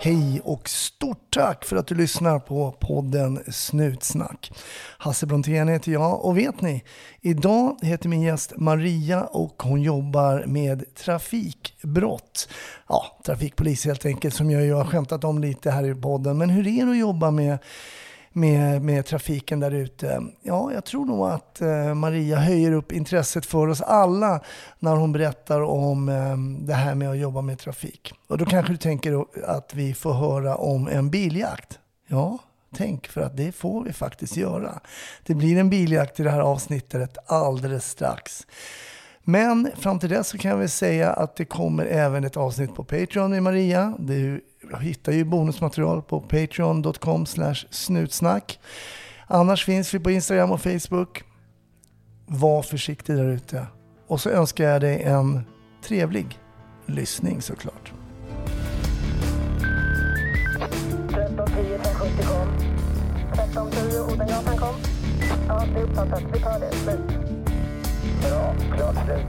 Hej och stort tack för att du lyssnar på podden Snutsnack. Hasse Brontén heter jag och vet ni, idag heter min gäst Maria och hon jobbar med trafikbrott. Ja, trafikpolis helt enkelt som jag ju har skämtat om lite här i podden. Men hur är det att jobba med med, med trafiken där ute. Ja, jag tror nog att eh, Maria höjer upp intresset för oss alla när hon berättar om eh, det här med att jobba med trafik. Och då kanske du tänker att vi får höra om en biljakt. Ja, tänk för att det får vi faktiskt göra. Det blir en biljakt i det här avsnittet alldeles strax. Men fram till dess så kan jag väl säga att det kommer även ett avsnitt på Patreon med Maria. Du hittar ju bonusmaterial på patreon.com snutsnack. Annars finns vi på Instagram och Facebook. Var försiktig där ute. Och så önskar jag dig en trevlig lyssning såklart. 1310 1070 kom. 1310 Odengatan kom. Ja, det är uppfattat. Vi tar det. Slut. Bra. Klart slut.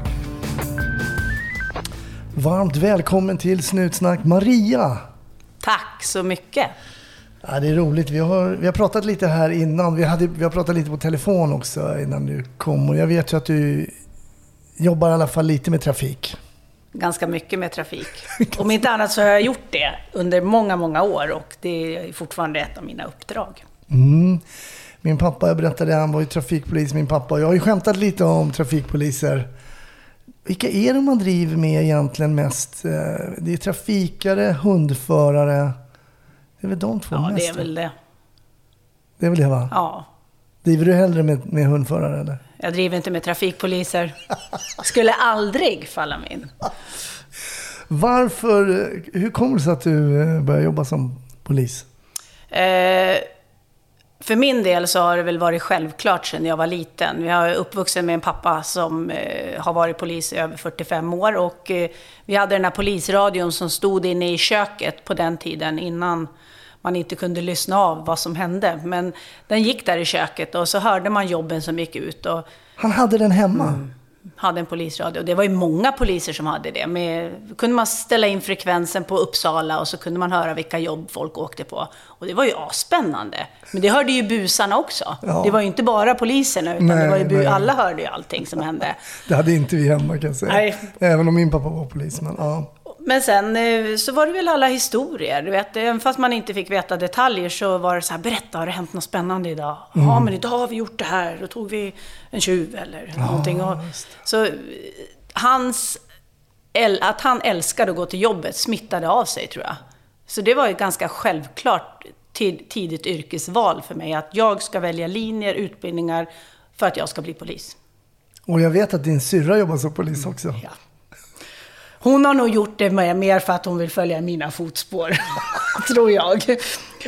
Varmt välkommen till Snutsnack Maria! Tack så mycket. Ja, det är roligt. Vi har, vi har pratat lite här innan. Vi, hade, vi har pratat lite på telefon också innan du kom. Och jag vet ju att du jobbar i alla fall lite med trafik. Ganska mycket med trafik. Om inte annat så har jag gjort det under många, många år och det är fortfarande ett av mina uppdrag. Mm. Min pappa, jag berättade, han var ju trafikpolis, min pappa. Jag har ju skämtat lite om trafikpoliser. Vilka är det man driver med egentligen mest? Eh, Det är trafikare, hundförare. Det är väl de två Ja, mest? det är väl det. Det är väl det va? Ja. Driver du hellre med, med hundförare eller? Jag driver inte med trafikpoliser. Skulle aldrig falla mig in. Varför, hur kommer det sig att du eh, började jobba som polis? Eh, för min del så har det väl varit självklart sedan jag var liten. Jag är uppvuxen med en pappa som eh, har varit polis i över 45 år och eh, vi hade den här polisradion som stod inne i köket på den tiden innan man inte kunde lyssna av vad som hände. Men den gick där i köket och så hörde man jobben som gick ut och Han hade den hemma. Mm. Hade en polisradio. Det var ju många poliser som hade det. Med, kunde man ställa in frekvensen på Uppsala och så kunde man höra vilka jobb folk åkte på. Och det var ju asspännande. Men det hörde ju busarna också. Ja. Det var ju inte bara poliserna, utan Nej, det var ju bu- alla hörde ju allting som hände. Det hade inte vi hemma kan jag säga. Nej. Även om min pappa var polis. Men, ja. Men sen eh, så var det väl alla historier. Du vet, även fast man inte fick veta detaljer så var det så här, berätta, har det hänt något spännande idag? Mm. Ja, men idag har vi gjort det här. Då tog vi en tjuv eller någonting. Och, så eh, hans, att han älskade att gå till jobbet smittade av sig tror jag. Så det var ett ganska självklart tid, tidigt yrkesval för mig. Att jag ska välja linjer, utbildningar för att jag ska bli polis. Och jag vet att din syrra jobbar som polis också. Ja. Hon har nog gjort det mer för att hon vill följa mina fotspår, tror jag.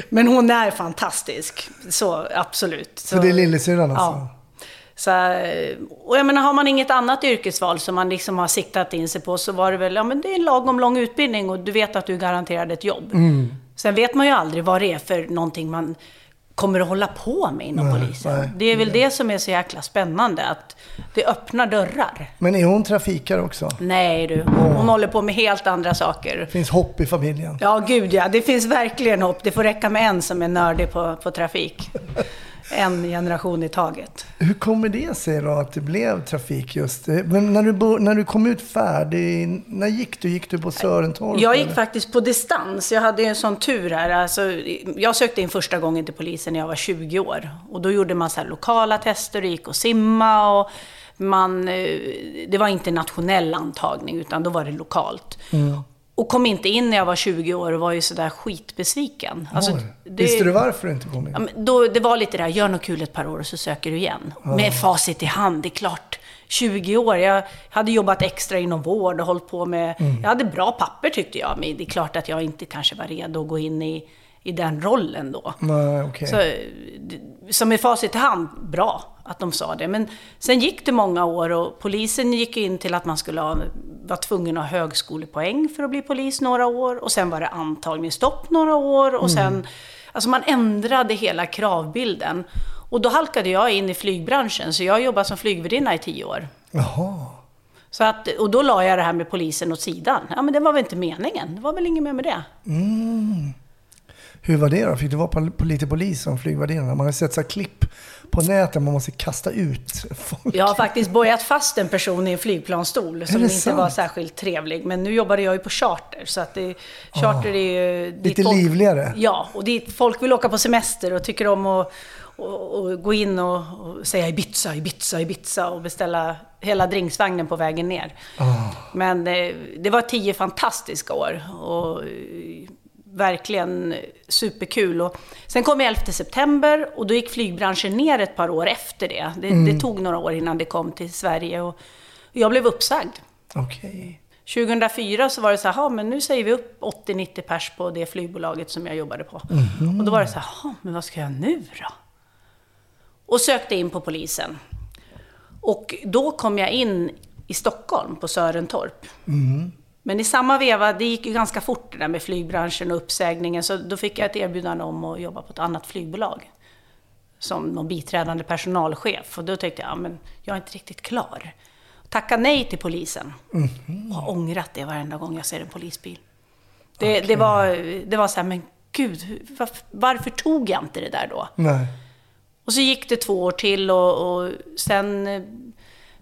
Men hon är fantastisk, så absolut. Så det är lillasyrran alltså? Ja. Så, eh, och jag menar, har man inget annat yrkesval som man liksom har siktat in sig på så var det väl, ja men det är en lagom lång utbildning och du vet att du är garanterad ett jobb. Mm. Sen vet man ju aldrig vad det är för någonting man kommer att hålla på med inom Nej, polisen. nej. det är väl det som är så jäkla spännande, att det öppnar dörrar. Men är hon trafikare också? Nej du, hon håller på med helt andra saker. Finns hopp i familjen? Ja, gud ja. Det finns verkligen hopp. Det får räcka med en som är nördig på, på trafik. En generation i taget. Hur kommer det sig då att det blev trafik just? det? Men när du, när du kom ut färdig, när gick du? Gick du på Sörentorp? Jag gick eller? faktiskt på distans. Jag hade en sån tur här. Alltså, jag sökte in första gången till polisen när jag var 20 år. Och då gjorde man så här lokala tester och gick och simma. Och man, eh, det var inte nationell antagning, utan då var det lokalt. Mm. Och kom inte in när jag var 20 år och var ju sådär skitbesviken. Alltså, det- Visste du varför du inte kom in? Ja, då, det var lite där, gör något kul ett par år och så söker du igen. Med facit i hand, det är klart. 20 år, jag hade jobbat extra inom vård och hållit på med... Jag hade bra papper tyckte jag, men det är klart att jag inte kanske var redo att gå in i, i den rollen då. Nej, okej. Så, som med facit i hand, bra. att de sa det. Men sen gick det många år och polisen gick in till att man skulle ha, vara tvungen att ha högskolepoäng för att bli polis några år. Och sen var det antagningsstopp några år. Och sen, alltså man ändrade hela kravbilden. Och då halkade jag in i flygbranschen, så jag jobbade som flygvärdinna i tio år. Jaha. Så att, och då la jag det här med polisen åt sidan. Ja, men det var väl inte meningen. Det var väl inget mer med det. Hur var det då? Fick du vara på lite polis som flygvärdinna? Man har sett så klipp på nätet man måste kasta ut folk. Jag har faktiskt bojat fast en person i en flygplansstol som det inte sant? var särskilt trevlig. Men nu jobbade jag ju på charter, så att det, charter är ju... Lite livligare. Ja, och dit folk vill åka på semester och tycker om att och, och gå in och, och säga Ibiza, Ibiza, Ibiza och beställa hela drinksvagnen på vägen ner. Men eh, det var tio fantastiska år och eh, verkligen superkul. Och sen kom 11 september och då gick flygbranschen ner ett par år efter det. Det, det tog några år innan det kom till Sverige och jag blev uppsagd. Okej. 2004 så var det så här, "Ha, men nu säger vi upp 80-90 pers på det flygbolaget som jag jobbade på. Och då var det så här, "Ha, men vad ska jag nu då? Och sökte in på polisen. Och då kom jag in i Stockholm, på Sörentorp. Men i samma veva, det gick ju ganska fort det där med flygbranschen och uppsägningen, så då fick jag ett erbjudande om att jobba på ett annat flygbolag. Som någon biträdande personalchef. Och då tyckte jag, ja, men jag är inte riktigt klar. Tacka nej till polisen. Och har ångrat det varenda gång jag ser en polisbil. Det, det, var, det var så här, men gud, varför, varför tog jag inte det där då? Nej. Och så gick det två år till och, och sen eh,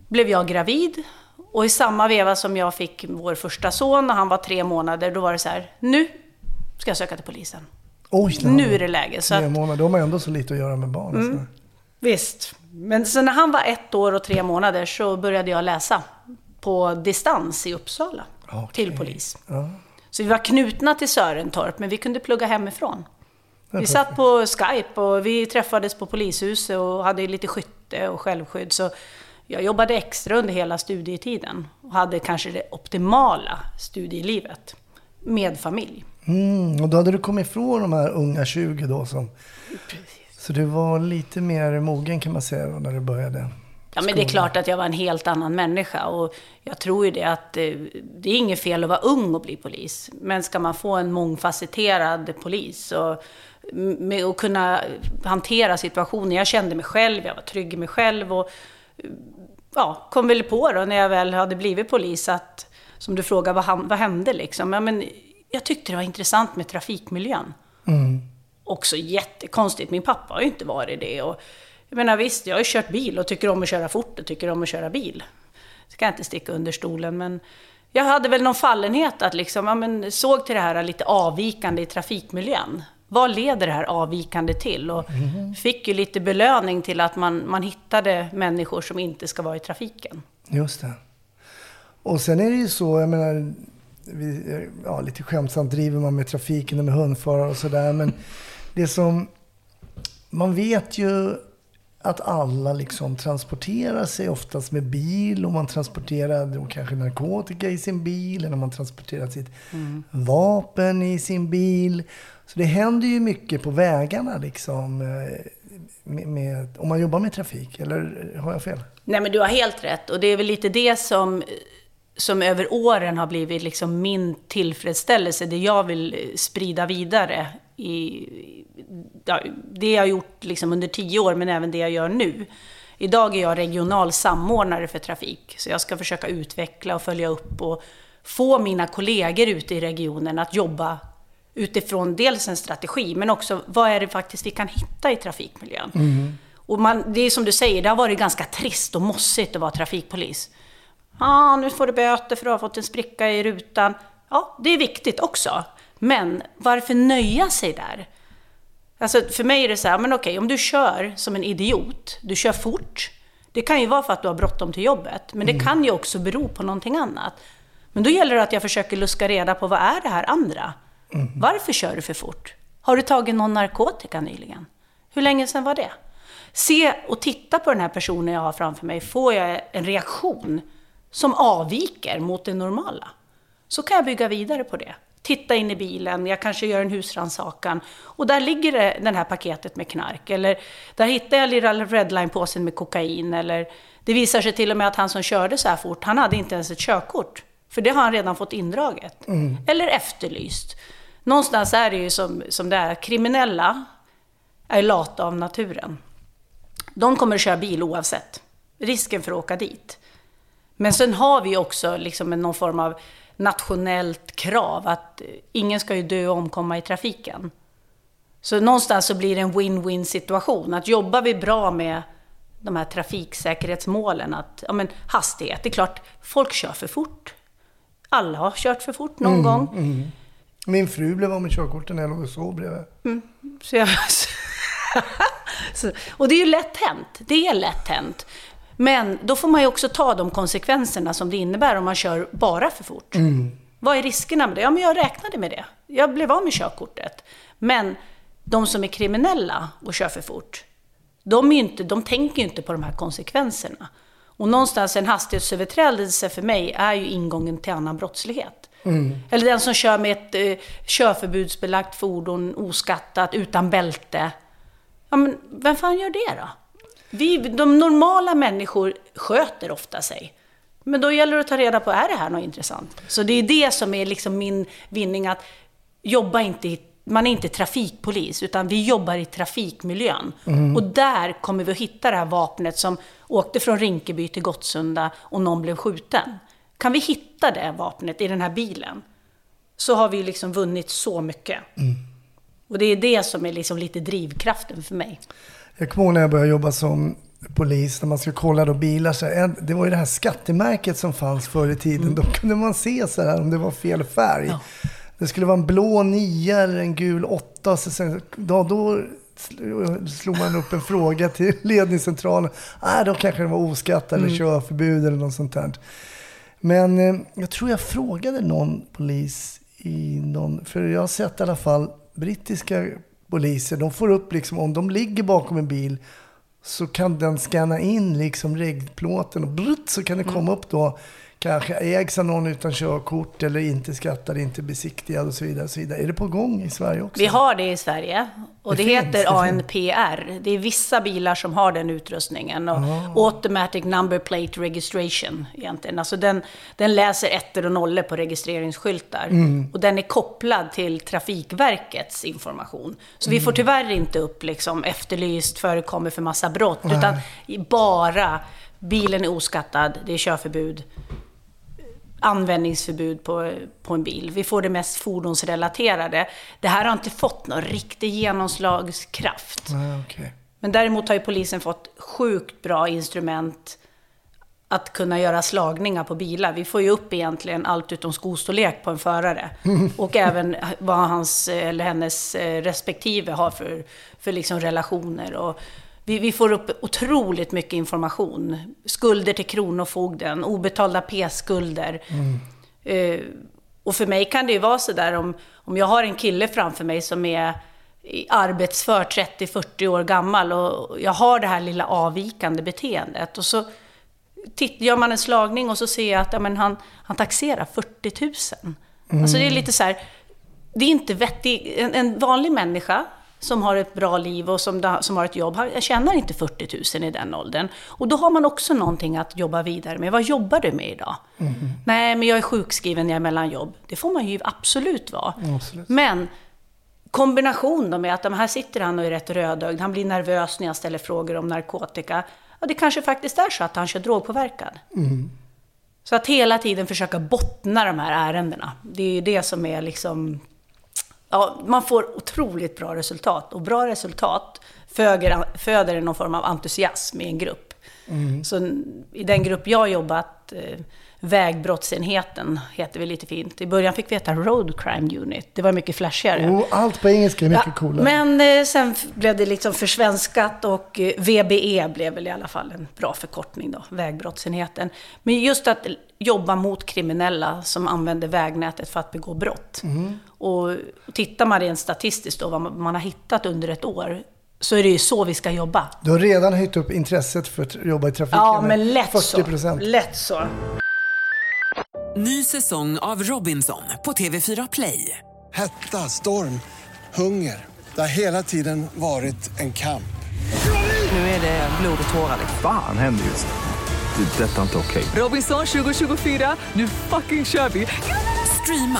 blev jag gravid. Och i samma veva som jag fick vår första son, när han var tre månader, då var det så här, nu ska jag söka till polisen. Oj, var Nu är det läge. Så Tre månader. Då har man ändå så lite att göra med barn. Mm. Så. visst. Men så när han var ett år och tre månader så började jag läsa på distans i Uppsala Okej. till polis. Ja. Så vi var knutna till Sörentorp, men vi kunde plugga hemifrån. Vi satt på Skype och vi träffades på polishuset och hade lite skytte och självskydd. Så jag jobbade extra under hela studietiden och hade kanske det optimala studielivet med familj. Mm, och då hade du kommit ifrån de här unga 20 då som... Så du var lite mer mogen kan man säga då, när du började. Ja, men det är klart att jag var en helt annan människa och jag tror ju det att eh, det är inget fel att vara ung och bli polis. Men ska man få en mångfacetterad polis och med att kunna hantera situationer. Jag kände mig själv, jag var trygg i mig själv och ja, kom väl på då när jag väl hade blivit polis att, som du frågar, vad, han- vad hände liksom? Ja, men jag tyckte det var intressant med trafikmiljön också jättekonstigt. Min pappa har ju inte varit det. Och, jag menar visst, jag har ju kört bil och tycker om att köra fort och tycker om att köra bil. Det kan jag inte sticka under stolen, men jag hade väl någon fallenhet att liksom, ja, men såg till det här lite avvikande i trafikmiljön. Vad leder det här avvikande till? Och fick ju lite belöning till att man, man hittade människor som inte ska vara i trafiken. Just det. Och sen är det ju så, jag menar, vi, ja, lite skämtsamt driver man med trafiken och med hundförare och sådär. Men det som, man vet ju att alla liksom transporterar sig oftast med bil och man transporterar då kanske narkotika i sin bil eller man transporterar sitt vapen i sin bil. Så det händer ju mycket på vägarna liksom. Eh, med, med, om man jobbar med trafik, eller har jag fel? Nej, men du har helt rätt. Och det är väl lite det som, som över åren har blivit liksom min tillfredsställelse. Det jag vill eh, sprida vidare. I, ja, det jag har gjort liksom under tio år, men även det jag gör nu. Idag är jag regional samordnare för trafik. Så jag ska försöka utveckla och följa upp och få mina kollegor ute i regionen att jobba utifrån dels en strategi, men också vad är det faktiskt vi kan hitta i trafikmiljön. Och man, det är som du säger, det har varit ganska trist och mossigt att vara trafikpolis. ah, nu får du böter för att du har fått en spricka i rutan. Ja, det är viktigt också. Men varför nöja sig där? Alltså för mig är det så här, men okej, om du kör som en idiot, du kör fort. Det kan ju vara för att du har bråttom till jobbet, men det kan ju också bero på någonting annat. Men då gäller det att jag försöker luska reda på vad är det här andra? Varför kör du för fort? Har du tagit någon narkotika nyligen? Hur länge sedan var det? Se och titta på den här personen jag har framför mig. Får jag en reaktion som avviker mot det normala? Så kan jag bygga vidare på det. titta in i bilen, jag kanske gör en husrannsakan. Och där ligger det, det här paketet med knark. Eller där hittar jag lilla redline-påsen med kokain. Eller det visar sig till och med att han som körde så här fort, han hade inte ens ett körkort. För det har han redan fått indraget. Eller efterlyst. Någonstans är det ju som, som det är, kriminella är lata av naturen. De kommer att köra bil oavsett. Risken för att åka dit. Men sen har vi också liksom en- någon form av nationellt krav att eh, ingen ska ju dö och omkomma i trafiken. Så någonstans så blir det en win-win situation. Att jobbar vi bra med de här trafiksäkerhetsmålen, att ja, men hastighet, det är klart, folk kör för fort. Alla har kört för fort någon gång. Min fru blev av med körkortet när jag låg och sov bredvid. Så jag, så, och det är ju lätt hänt. Det är lätt hänt. Men då får man ju också ta de konsekvenserna som det innebär om man kör bara för fort. Vad är riskerna med det? Ja, men jag räknade med det. Jag blev av med körkortet. Men de som är kriminella och kör för fort, de, inte, de tänker ju inte på de här konsekvenserna. Och någonstans en hastighetsöverträdelse för mig är ju ingången till annan brottslighet. Eller den som kör med ett eh, körförbudsbelagt fordon oskattat, utan bälte. Ja, men vem fan gör det då? Vi, de normala människor sköter ofta sig. Men då gäller det att ta reda på, är det här något intressant? Så det är det som är liksom min vinning, att jobba inte i, man är inte trafikpolis, utan vi jobbar i trafikmiljön. Och där kommer vi att hitta det här vapnet som åkte från Rinkeby till Gottsunda och någon blev skjuten. Kan vi hitta det vapnet i den här bilen, så har vi liksom vunnit så mycket. Och det är det som är liksom lite drivkraften för mig. Jag kommer ihåg när jag började jobba som polis, när man skulle kolla då bilar. Så en, det var ju det här skattemärket som fanns förr i tiden. Då kunde man se så här om det var fel färg. Ja. Det skulle vara en blå 9 eller en gul 8. Så sen, då, då slog man upp en fråga till ledningscentralen. Nej, då kanske det var oskatt eller körförbud eller något sånt där. Men eh, jag tror jag frågade någon polis i någon, för jag har sett i alla fall brittiska poliser, de får upp liksom, om de ligger bakom en bil så kan den scanna in liksom regplåten och brutt, så kan det komma upp då kanske ägs av någon utan körkort eller inte skattad, inte besiktigad och så vidare. Och så vidare. Är det på gång i Sverige också? Vi har det i Sverige. Och Det det, finns, heter det finns. ANPR. Det är vissa bilar som har den utrustningen. Och Ah. Automatic Number Plate Registration egentligen. Alltså den, den läser ettor och nollor på registreringsskyltar. Mm. Och den är kopplad till Trafikverkets information. Så Mm. vi får tyvärr inte upp liksom efterlyst, förekommer för massa brott. Utan bara bilen är oskattad, det är körförbud användningsförbud på, på en bil. Vi får det mest fordonsrelaterade. Det här har inte fått någon riktig genomslagskraft. Ah, okej. Men däremot har ju polisen fått sjukt bra instrument att kunna göra slagningar på bilar. Vi får ju upp egentligen allt utom skostorlek på en förare. Och även vad hans eller hennes eh, respektive har för, för liksom relationer. Och vi, vi får upp otroligt mycket information. Skulder till Kronofogden, obetalda P-skulder. Eh, och för mig kan det ju vara så där om, om jag har en kille framför mig som är arbetsför 30-40 år gammal och jag har det här lilla avvikande beteendet. Och så titt, gör man en slagning och så ser jag att ja, men han, han taxerar 40 000. Alltså det är lite så här, det är inte vettigt. En, en vanlig människa som har ett bra liv och som, som har ett jobb, han tjänar inte 40 000 i den åldern. Och då har man också någonting att jobba vidare med. Vad jobbar du med idag? Nej, men jag är sjukskriven, jag är mellan jobb. Det får man ju absolut vara. Absolut. Men kombination då med att de här sitter han och är rätt rödögd, han blir nervös när jag ställer frågor om narkotika. Ja, det kanske faktiskt är så att han kör drogpåverkad. Så att hela tiden försöka bottna de här ärendena. Det är ju det som är liksom... Ja, man får otroligt bra resultat. Och bra resultat föder, föder någon form av entusiasm i en grupp. Så i den grupp jag har jobbat, eh, vägbrottsenheten heter vi lite fint. I början fick vi heta Road Crime Unit. Det var mycket flashigare. Och allt på engelska är mycket Ja, coolare. Men eh, sen blev det liksom försvenskat och eh, VBE blev väl i alla fall en bra förkortning då, vägbrottsenheten. Men just att jobba mot kriminella som använder vägnätet för att begå brott. Mm. Och tittar man rent statistiskt då, vad man har hittat under ett år, så är det ju så vi ska jobba. Du har redan höjt upp intresset för att jobba i trafiken Ja, men lätt 40 så. procent. Lätt så. Ny säsong av Robinson på TV4 Play. Hetta, storm, hunger. Det har hela tiden varit en kamp. Nu är det blod och tårar. Fan händer just nu. Det. är Detta är inte okej. Robinson 2024, nu fucking kör vi! Streama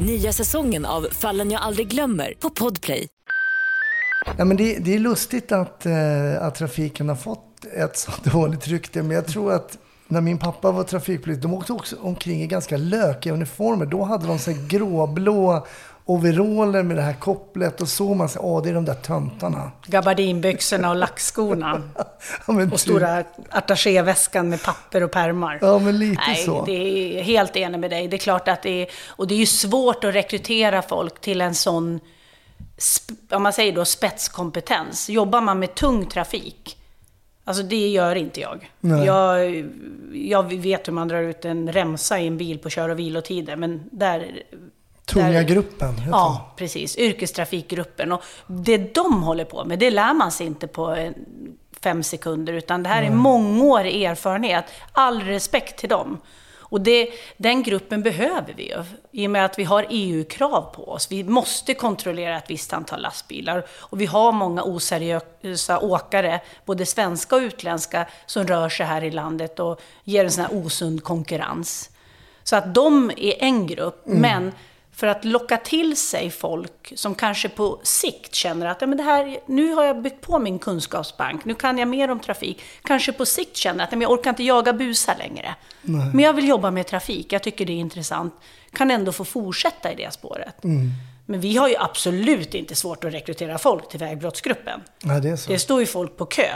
Nya säsongen av Fallen jag aldrig glömmer på Podplay. Ja, men det, det är lustigt att, eh, att trafiken har fått ett så dåligt rykte. Men jag tror att när min pappa var trafikpolis, de åkte också omkring i ganska lökiga uniformer. Då hade de så här gråblå overaller med det här kopplet och så man sig, åh det är de där töntarna. Gabardinbyxorna och lackskorna. Ja, Och typ. stora attachéväskan med papper och pärmar. Ja, men lite Nej, så. det är helt enig med dig. Det är klart att det är... Och det är ju svårt att rekrytera folk till en sån, om man säger då spetskompetens. Jobbar man med tung trafik, alltså det gör inte jag. Jag, jag vet hur man drar ut en remsa i en bil på kör och vilotider, men där... Tunga gruppen. Ja, precis. Yrkestrafikgruppen. Och det de håller på med, det lär man sig inte på en, fem sekunder, utan det här är mångårig erfarenhet. All respekt till dem. Och det, den gruppen behöver vi ju, i och med att vi har EU-krav på oss. Vi måste kontrollera ett visst antal lastbilar. Och vi har många oseriösa åkare, både svenska och utländska, som rör sig här i landet och ger en sån här osund konkurrens. Så att de är en grupp, men för att locka till sig folk som kanske på sikt känner att ja, men det här, nu har jag byggt på min kunskapsbank, nu kan jag mer om trafik. Kanske på sikt känner att ja, men jag orkar inte jaga busar längre. Men jag vill jobba med trafik, jag tycker det är intressant. Kan ändå få fortsätta i det spåret. Men vi har ju absolut inte svårt att rekrytera folk till vägbrottsgruppen. Ja, det. Det står ju folk på kö.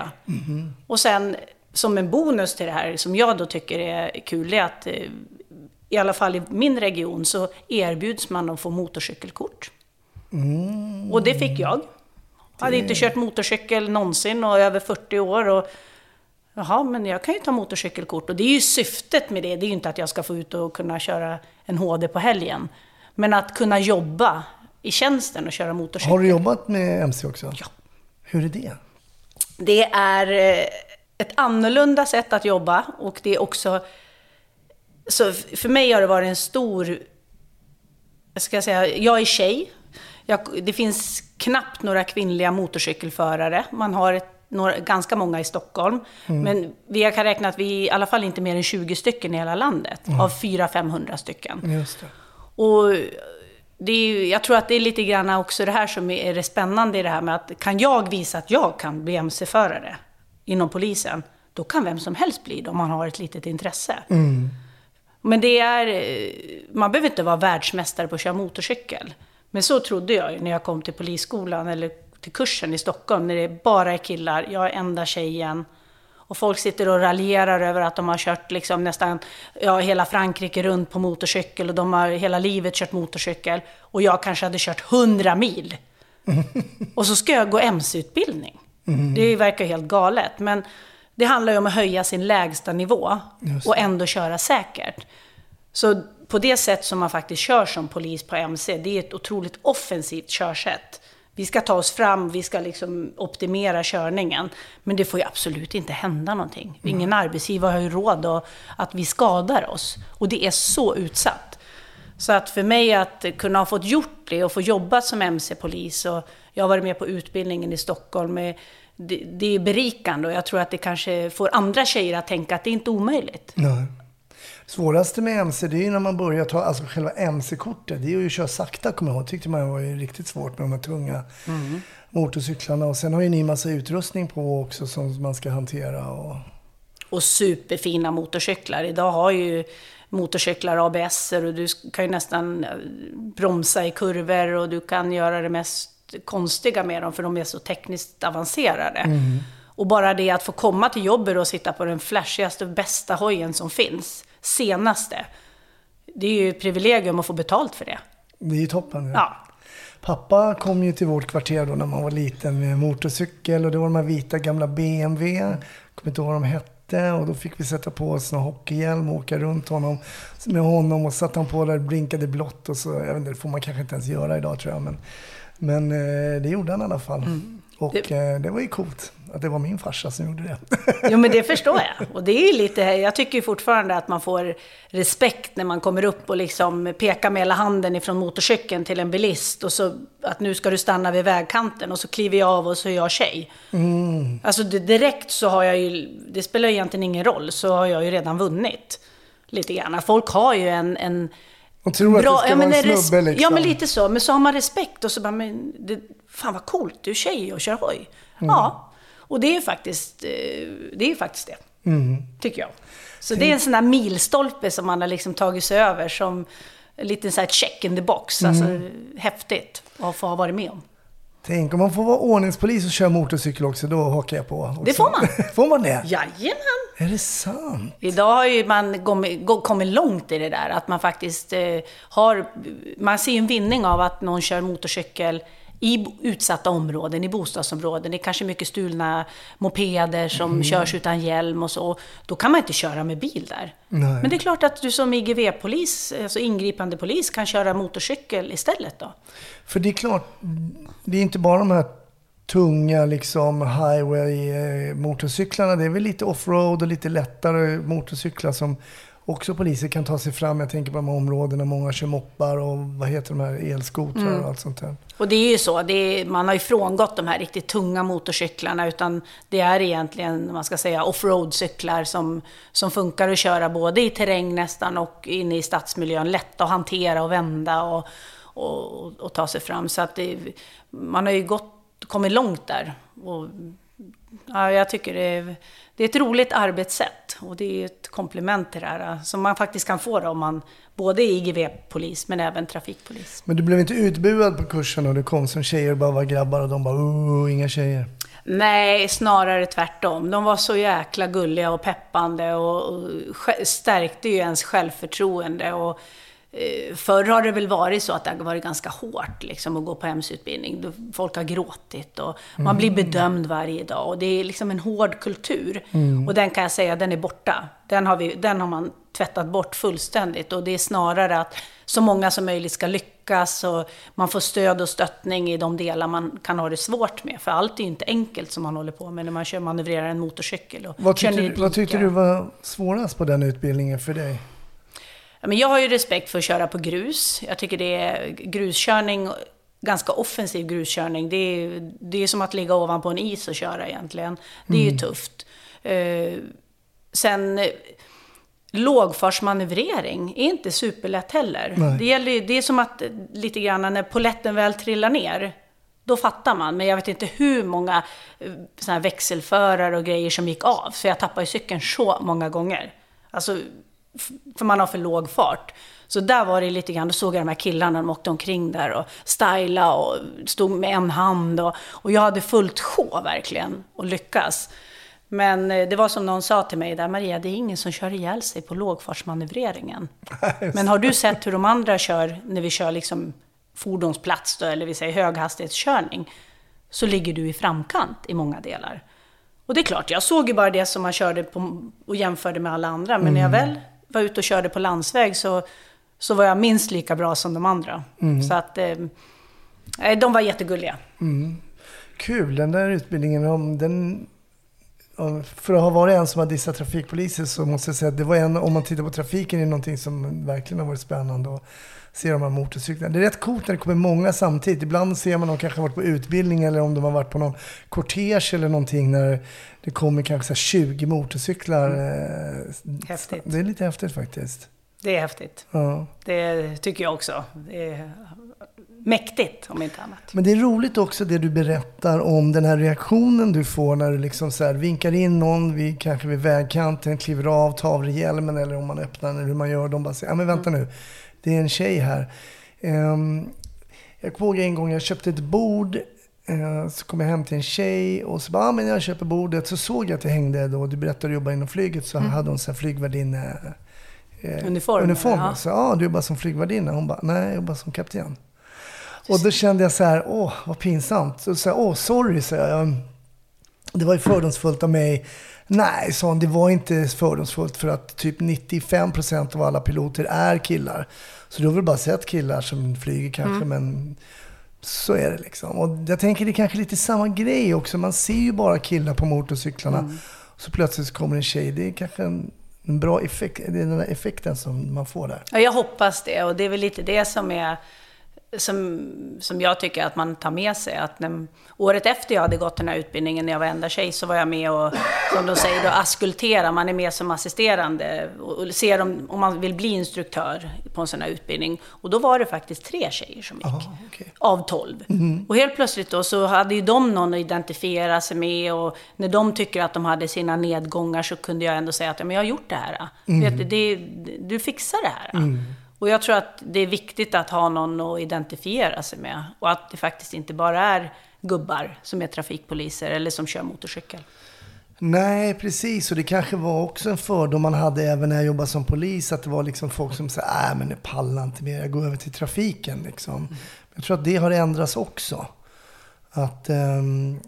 Och sen som en bonus till det här, som jag då tycker är kul, är att eh, i alla fall i min region så erbjuds man att få motorcykelkort. Och det fick jag. Jag hade inte kört motorcykel någonsin och över 40 år. Och, Jaha, men jag kan ju ta motorcykelkort. Och det är ju syftet med det. Det är ju inte att jag ska få ut och kunna köra en HD på helgen. Men att kunna jobba i tjänsten och köra motorcykel. Har du jobbat med MC också? Ja. Hur är det? Det är eh, ett annorlunda sätt att jobba och det är också... Så för mig har det varit en stor... Jag ska säga, jag är tjej. Jag, det finns knappt några kvinnliga motorcykelförare. Man har ett, några, ganska många i Stockholm. Men vi jag kan räkna att vi är i alla fall inte mer än 20 stycken i hela landet. Av 400-500 stycken. Just det. Och det är, jag tror att det är lite grann också det här som är det spännande i det här med att kan jag visa att jag kan bli MC-förare inom polisen, då kan vem som helst bli det om man har ett litet intresse. Men det är, eh, man behöver inte vara världsmästare på att köra motorcykel. Men så trodde jag ju när jag kom till polisskolan eller till kursen i Stockholm, när det bara är killar, jag är enda tjejen. Och folk sitter och raljerar över att de har kört liksom nästan ja, hela Frankrike runt på motorcykel och de har hela livet kört motorcykel. Och jag kanske hade kört 100 mil. Och så ska jag gå MC-utbildning. Det verkar helt galet. Men det handlar ju om att höja sin lägsta nivå och ändå köra säkert. Så på det sätt som man faktiskt kör som polis på MC, det är ett otroligt offensivt körsätt. Vi ska ta oss fram, vi ska liksom optimera körningen. Men det får ju absolut inte hända någonting. Ingen arbetsgivare har ju råd att, att vi skadar oss. Och det är så utsatt. Så att för mig att kunna ha fått gjort det och få jobba som MC-polis och jag har varit med på utbildningen i Stockholm. eh, Det, det är berikande och jag tror att det kanske får andra tjejer att tänka att det är inte omöjligt. Nej. Svåraste med MC, det är ju när man börjar ta, alltså själva MC-kortet. Det är ju att köra sakta, kommer jag ihåg. Tyckte man var ju riktigt svårt med de här tunga motorcyklarna. Och sen har ju ni massa utrustning på också som man ska hantera. Och... och superfina motorcyklar. Idag har ju motorcyklar ABS och du kan ju nästan eh, bromsa i kurvor och du kan göra det mest konstiga med dem för de är så tekniskt avancerade. Och bara det att få komma till jobbet och sitta på den flashigaste bästa hojen som finns, senaste. det är ju ett privilegium att få betalt för det. Det är ju toppen. Ja. Pappa kom ju till vårt kvarter då när man var liten med motorcykel och det var de här vita gamla BMW. Jag kommer inte ihåg vad de hette och då fick vi sätta på oss en hockeyhjälm och åka runt honom med honom och satt han på där blinkade blått och så. Jag vet inte, det får man kanske inte ens göra idag tror jag. Men, men eh, det gjorde han i alla fall. Och Det- det... det var ju coolt att det var min farsa som gjorde det. Jo, men det förstår jag. Och det är lite, jag tycker fortfarande att man får respekt när man kommer upp och liksom pekar med hela handen ifrån motorcykeln till en bilist och så att nu ska du stanna vid vägkanten och så kliver jag av och så är jag tjej. Alltså det, direkt så har jag ju, det spelar egentligen ingen roll, så har jag ju redan vunnit. Lite grann. Folk har ju en, en Och tror att det ska ja, vara men en snubbe liksom. Ja, men lite så. Men så har man respekt och så bara, men det, fan vad coolt, du är tjej och kör hoj. Ja, och det är ju faktiskt, eh, det är faktiskt det. Mm. Tycker jag. Så det är en sån där milstolpe som man har liksom tagit sig över som en liten så här check in the box. Alltså Mm. häftigt att få ha varit med om. Tänk om man får vara ordningspolis och köra motorcykel också, då hakar jag på. Också. Det får man. får man det? Jajamän! Är det sant? Idag har ju man kommit, långt i det där. Att man faktiskt eh, har... Man ser ju en vinning av att någon kör motorcykel i utsatta områden, i bostadsområden. Det är kanske mycket stulna mopeder som Mm. körs utan hjälm och så. Då kan man inte köra med bil där. Nej. Men det är klart att du som IGV-polis, alltså ingripande polis, kan köra motorcykel istället då. För det är klart, det är inte bara de här tunga liksom highway-motorcyklarna. Det är väl lite offroad och lite lättare motorcyklar som också poliser kan ta sig fram. Jag tänker på de här områdena, många kör moppar och vad heter de här, elskotrar Mm. och allt sånt där. Och det är ju så, är, man har ju frångått de här riktigt tunga motorcyklarna, utan det är egentligen, man ska säga, offroad-cyklar som, som funkar att köra både i terräng nästan och inne i stadsmiljön. Lätta att hantera och vända och, och, och ta sig fram. Så att det, man har ju gått, kommit långt där. Och, ja, jag tycker det är, det är ett roligt arbetssätt och det är ett komplement till det här som man faktiskt kan få då om man både är IGV-polis men även trafikpolis. Men du blev inte utbuad på kursen och det kom som tjejer och bara var grabbar och de bara oh, inga tjejer. Nej, snarare tvärtom. De var så jäkla gulliga och peppande och, stärkte ju ens självförtroende. Och, eh, förr har det väl varit så att det har varit ganska hårt liksom, att gå på MC-utbildning. Då Folk har gråtit och man blir bedömd varje dag. Och det är liksom en hård kultur. Och den kan jag säga, den är borta. Den har, vi, den har man tvättat bort fullständigt. Och det är snarare att så många som möjligt ska lyckas och man får stöd och stöttning i de delar man kan ha det svårt med. För allt är ju inte enkelt som man håller på med när man kör manövrerar en motorcykel. Och Vad tyckte, du, vad tyckte du var svårast på den utbildningen för dig? Men jag har ju respekt för att köra på grus. Jag tycker det är gruskörning, ganska offensiv gruskörning. Det är, det är som att ligga ovanpå en is och köra egentligen. Det är ju tufft. Eh, sen lågfartsmanövrering är inte superlätt heller. Nej. Det, gäller, det är som att eh, lite grann när poletten väl trillar ner, då fattar man. Men jag vet inte hur många eh, såna växelförare och grejer som gick av. För jag tappade ju cykeln så många gånger. Alltså, för man har för låg fart. Så där var det lite grann, då såg jag de här killarna, de åkte omkring där och styla och stod med en hand. Och, och jag hade fullt sjå verkligen och lyckas. Men eh, det var som någon sa till mig där, Maria, det är ingen som kör ihjäl sig på lågfartsmanövreringen. Men har du sett hur de andra kör när vi kör liksom fordonsplats då, eller vi säger höghastighetskörning, så ligger du i framkant i många delar. Och det är klart, jag såg ju bara det som man körde på och jämförde med alla andra, men när jag väl var ute och körde på landsväg så, så var jag minst lika bra som de andra. Så att, eh, de var jättegulliga. Kul, den där utbildningen, om den... För att ha varit en som har dissat trafikpoliser så måste jag säga att det var en, om man tittar på trafiken, är någonting som verkligen har varit spännande att se de här motorcyklarna. Det är rätt coolt när det kommer många samtidigt. Ibland ser man att de kanske varit på utbildning eller om de har varit på någon kortege eller någonting när det kommer kanske så här 20 motorcyklar. eh, Häftigt. Det är lite häftigt faktiskt. Det är häftigt. Ja. Det tycker jag också. Det är mäktigt, om inte annat. Men det är roligt också det du berättar om den här reaktionen du får när du liksom så vinkar in någon, vid, kanske vid vägkanten, kliver av, tar av dig hjälmen eller om man öppnar eller hur man gör. De bara säger, ja men vänta nu, det är en tjej här. Ehm, jag kommer ihåg en gång jag köpte ett bord, eh, så kom jag hem till en tjej och så bara, ja men jag köper bordet. Så såg jag att det hängde då, du berättade att du jobbar inom flyget, så hade hon så flygvärdinne eh, Uniform, uniformen. ja. Så ja, du jobbar som flygvärdinna. Hon bara, nej, jag jobbar som kapten. Och då kände jag så här, åh, vad pinsamt. Så sa jag, åh, sorry, sa jag. Det var ju fördomsfullt av mig. Nej, sa hon, det var inte fördomsfullt för att typ 95% av alla piloter är killar. Så du har väl bara sett killar som flyger kanske, men så är det liksom. Och jag tänker det är kanske lite samma grej också. Man ser ju bara killar på motorcyklarna. Så plötsligt kommer en tjej. Det är kanske en, en bra effekt. Det är den där effekten som man får där. Ja, jag hoppas det. Och det är väl lite det som är som, som jag tycker att man tar med sig. Att när, året efter jag hade gått den här utbildningen, när jag var enda tjej, så var jag med och, som de säger, då, askultera. Man är med som assisterande och, och ser om, om man vill bli instruktör på en sån här utbildning. Och då var det faktiskt tre tjejer som gick. Aha, okej. Av tolv. Och helt plötsligt då så hade ju de någon att identifiera sig med och när de tycker att de hade sina nedgångar så kunde jag ändå säga att ja, men jag har gjort det här. Vet du, det, du fixar det här. Och jag tror att det är viktigt att ha någon att identifiera sig med. Och att det faktiskt inte bara är gubbar som är trafikpoliser eller som kör motorcykel. Nej, precis. Och det kanske var också en fördom man hade även när jag jobbade som polis. Att det var liksom folk som sa, äh men nu pallar inte mer, jag går över till trafiken. Liksom. Jag tror att det har ändrats också. Att, ehm,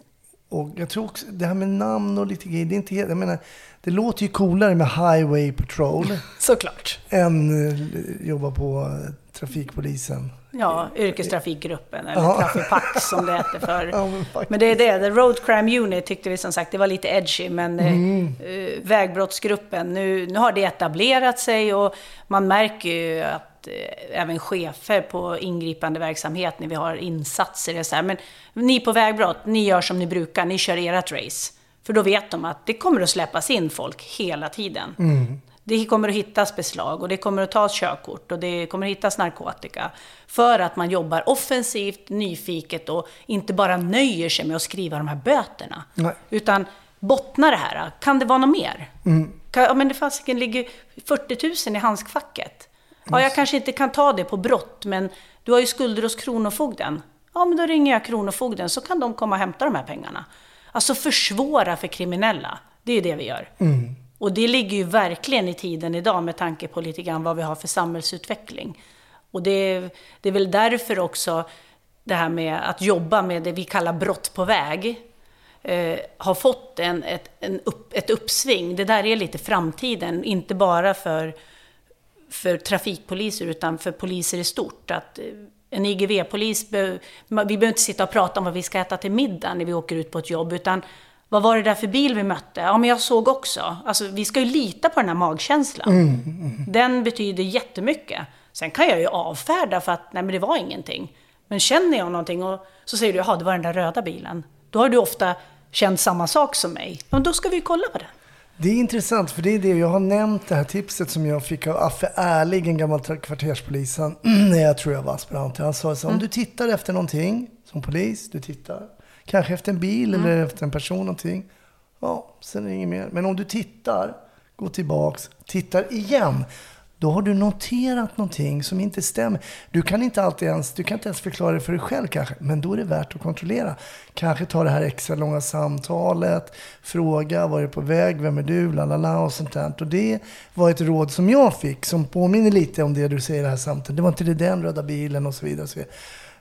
och jag tror också, det här med namn och lite grejer, det är inte helt, jag menar, det låter ju coolare med Highway Patrol Såklart. än eh, jobba på eh, trafikpolisen. Ja, yrkestrafikgruppen, eller Ja. Trafipax som det heter för. Ja, men. Men det är det, The Road Crime Unit tyckte vi som sagt, det var lite edgy, men Mm. eh, vägbrottsgruppen, nu, nu har det etablerat sig och man märker ju att eh, även chefer på ingripande verksamhet, när vi har insatser, är så här, men ni på vägbrott, ni gör som ni brukar, ni kör ert race. För då vet de att det kommer att släppas in folk hela tiden. Det kommer att hittas beslag och det kommer att tas körkort och det kommer att hittas narkotika. För att man jobbar offensivt, nyfiket och inte bara nöjer sig med att skriva de här böterna. Nej. Utan bottna det här. Kan det vara något mer? Kan, ja, men det fasiken ligger 40 000 i handskfacket. Ja, jag kanske inte kan ta det på brott, men du har ju skulder hos Kronofogden. Ja, men då ringer jag Kronofogden så kan de komma och hämta de här pengarna. Alltså försvåra för kriminella. Det är det vi gör. Och det ligger ju verkligen i tiden idag med tanke på lite grann vad vi har för samhällsutveckling. Och det, det är väl därför också det här med att jobba med det vi kallar brott på väg eh, har fått en, ett, en upp, ett uppsving. Det där är lite framtiden, inte bara för, för trafikpoliser utan för poliser i stort. Att eh, en IGV-polis, vi behöver inte sitta och prata om vad vi ska äta till middag när vi åker ut på ett jobb, utan vad var det där för bil vi mötte? Ja, men jag såg också. Alltså, vi ska ju lita på den här magkänslan. Den betyder jättemycket. Sen kan jag ju avfärda för att nej, men det var ingenting. Men känner jag någonting och så säger du, jaha, det var den där röda bilen. Då har du ofta känt samma sak som mig. Men då ska vi kolla på den. Det är intressant, för det är det jag har nämnt det här tipset som jag fick av Affe Ärlig, en gammal tra- kvarterspolis. Han, när jag tror jag var aspirant. Han sa så om du tittar efter någonting som polis, du tittar kanske efter en bil eller efter en person någonting. Ja, sen är det inget mer. Men om du tittar, går tillbaks, tittar igen. Då har du noterat någonting som inte stämmer. Du kan inte alltid ens, du kan inte ens förklara det för dig själv kanske. Men då är det värt att kontrollera. Kanske ta det här extra långa samtalet. Fråga, var är du på väg? Vem är du? Lalala och sånt där. Och det var ett råd som jag fick som påminner lite om det du säger i det här samtalet. Det var inte det den röda bilen och så vidare. Och så vidare.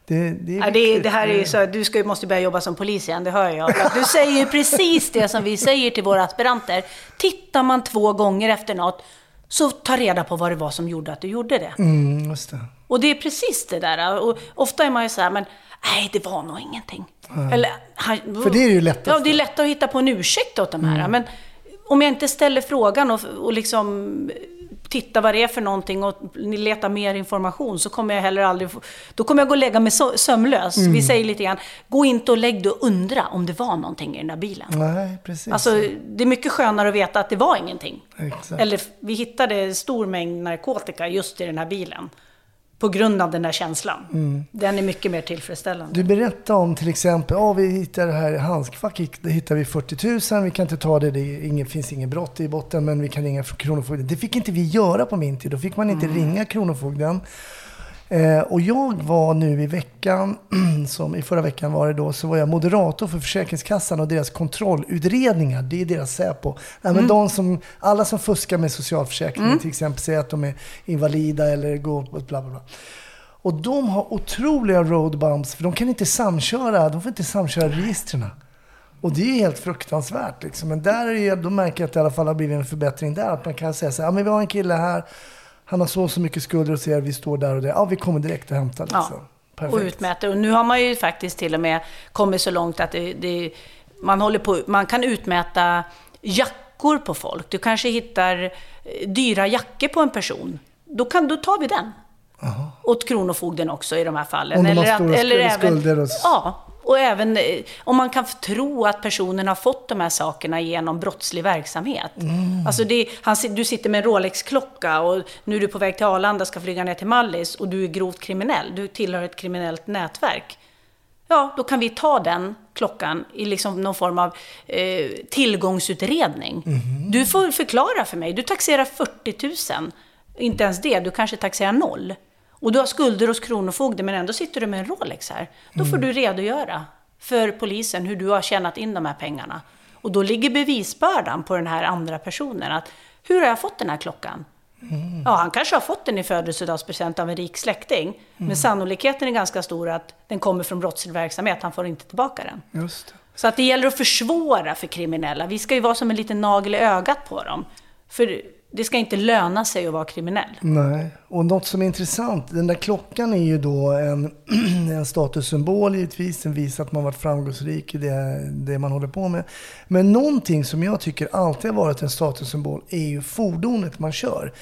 Det, det, Ja, det, det här är så, du ska måste börja jobba som polis igen, det hör jag. Du säger ju precis det som vi säger till våra aspiranter. Tittar man två gånger efter något, så ta reda på vad det var som gjorde att du gjorde det. Mm, det. Och det är precis det där. Och ofta är man ju så här, men nej, det var nog ingenting. Eller, han, För det är ju lättast. Ja, det är lätt att hitta på en ursäkt åt de här. Men om jag inte ställer frågan och, och liksom titta vad det är för någonting och leta mer information så kommer jag heller aldrig få, Då kommer jag gå och lägga mig so- sömnlös. Vi säger lite grann, gå inte och lägg dig och undra om det var någonting i den där bilen. Nej, precis. Alltså, det är mycket skönare att veta att det var ingenting. Exakt. Eller vi hittade stor mängd narkotika just i den här bilen. På grund av den där känslan. Mm. Den är mycket mer tillfredsställande. Du berättade om till exempel, ja vi hittar det här i handskfack, det hittar vi 40 000, vi kan inte ta det, det ingen, finns ingen brott i botten, men vi kan ringa Kronofogden. Det fick inte vi göra på min tid, då fick man inte ringa Kronofogden. Eh, och jag var nu i veckan, som i förra veckan var det då, så var jag moderator för Försäkringskassan och deras kontrollutredningar. Det är deras Säpo. Nej, men de som, alla som fuskar med socialförsäkringen, till exempel säger att de är invalida eller går på bla bla bla. Och de har otroliga road bumps, för de kan inte samköra, de får inte samköra registren. Och det är ju helt fruktansvärt. Liksom. Men där är då märker jag att det i alla fall har blivit en förbättring där. Att man kan säga så här, ja men vi har en kille här, han har så och så mycket skulder och säger vi står där och där. Ja, vi kommer direkt och hämtar liksom. Ja, Perfekt. och utmäter. Och nu har man ju faktiskt till och med kommit så långt att det, det, man, håller på, man kan utmäta jackor på folk. Du kanske hittar eh, dyra jackor på en person. Då, kan, då tar vi den. Åt Kronofogden också i de här fallen. Om de har att- stora skul- skulder och- Ja, och även eh, om man kan tro att personen har fått de här sakerna genom brottslig verksamhet. Mm. Alltså det, han, du sitter med en Rolex-klocka och nu är du på väg till Arlanda ska flyga ner till Mallis och du är grovt kriminell. Du tillhör ett kriminellt nätverk. Ja, då kan vi ta den klockan i liksom någon form av eh, tillgångsutredning. Du får förklara för mig. Du taxerar 40 000. Inte ens det, du kanske taxerar noll. Och du har skulder hos Kronofogden men ändå sitter du med en Rolex här. Då får du redogöra för polisen hur du har tjänat in de här pengarna. Och då ligger bevisbördan på den här andra personen. Att, hur har jag fått den här klockan? Ja, han kanske har fått den i födelsedagspresent av en rik släkting. Men sannolikheten är ganska stor att den kommer från brottslig verksamhet. Han får inte tillbaka den. Just det. Så att det gäller att försvåra för kriminella. Vi ska ju vara som en liten nagel i ögat på dem. För det ska inte löna sig att vara kriminell. Nej, och något som är intressant, den där klockan är ju då en, en statussymbol givetvis. Den visar att man varit framgångsrik i det, det man håller på med. Men någonting som jag tycker alltid har varit en statussymbol är ju fordonet man kör.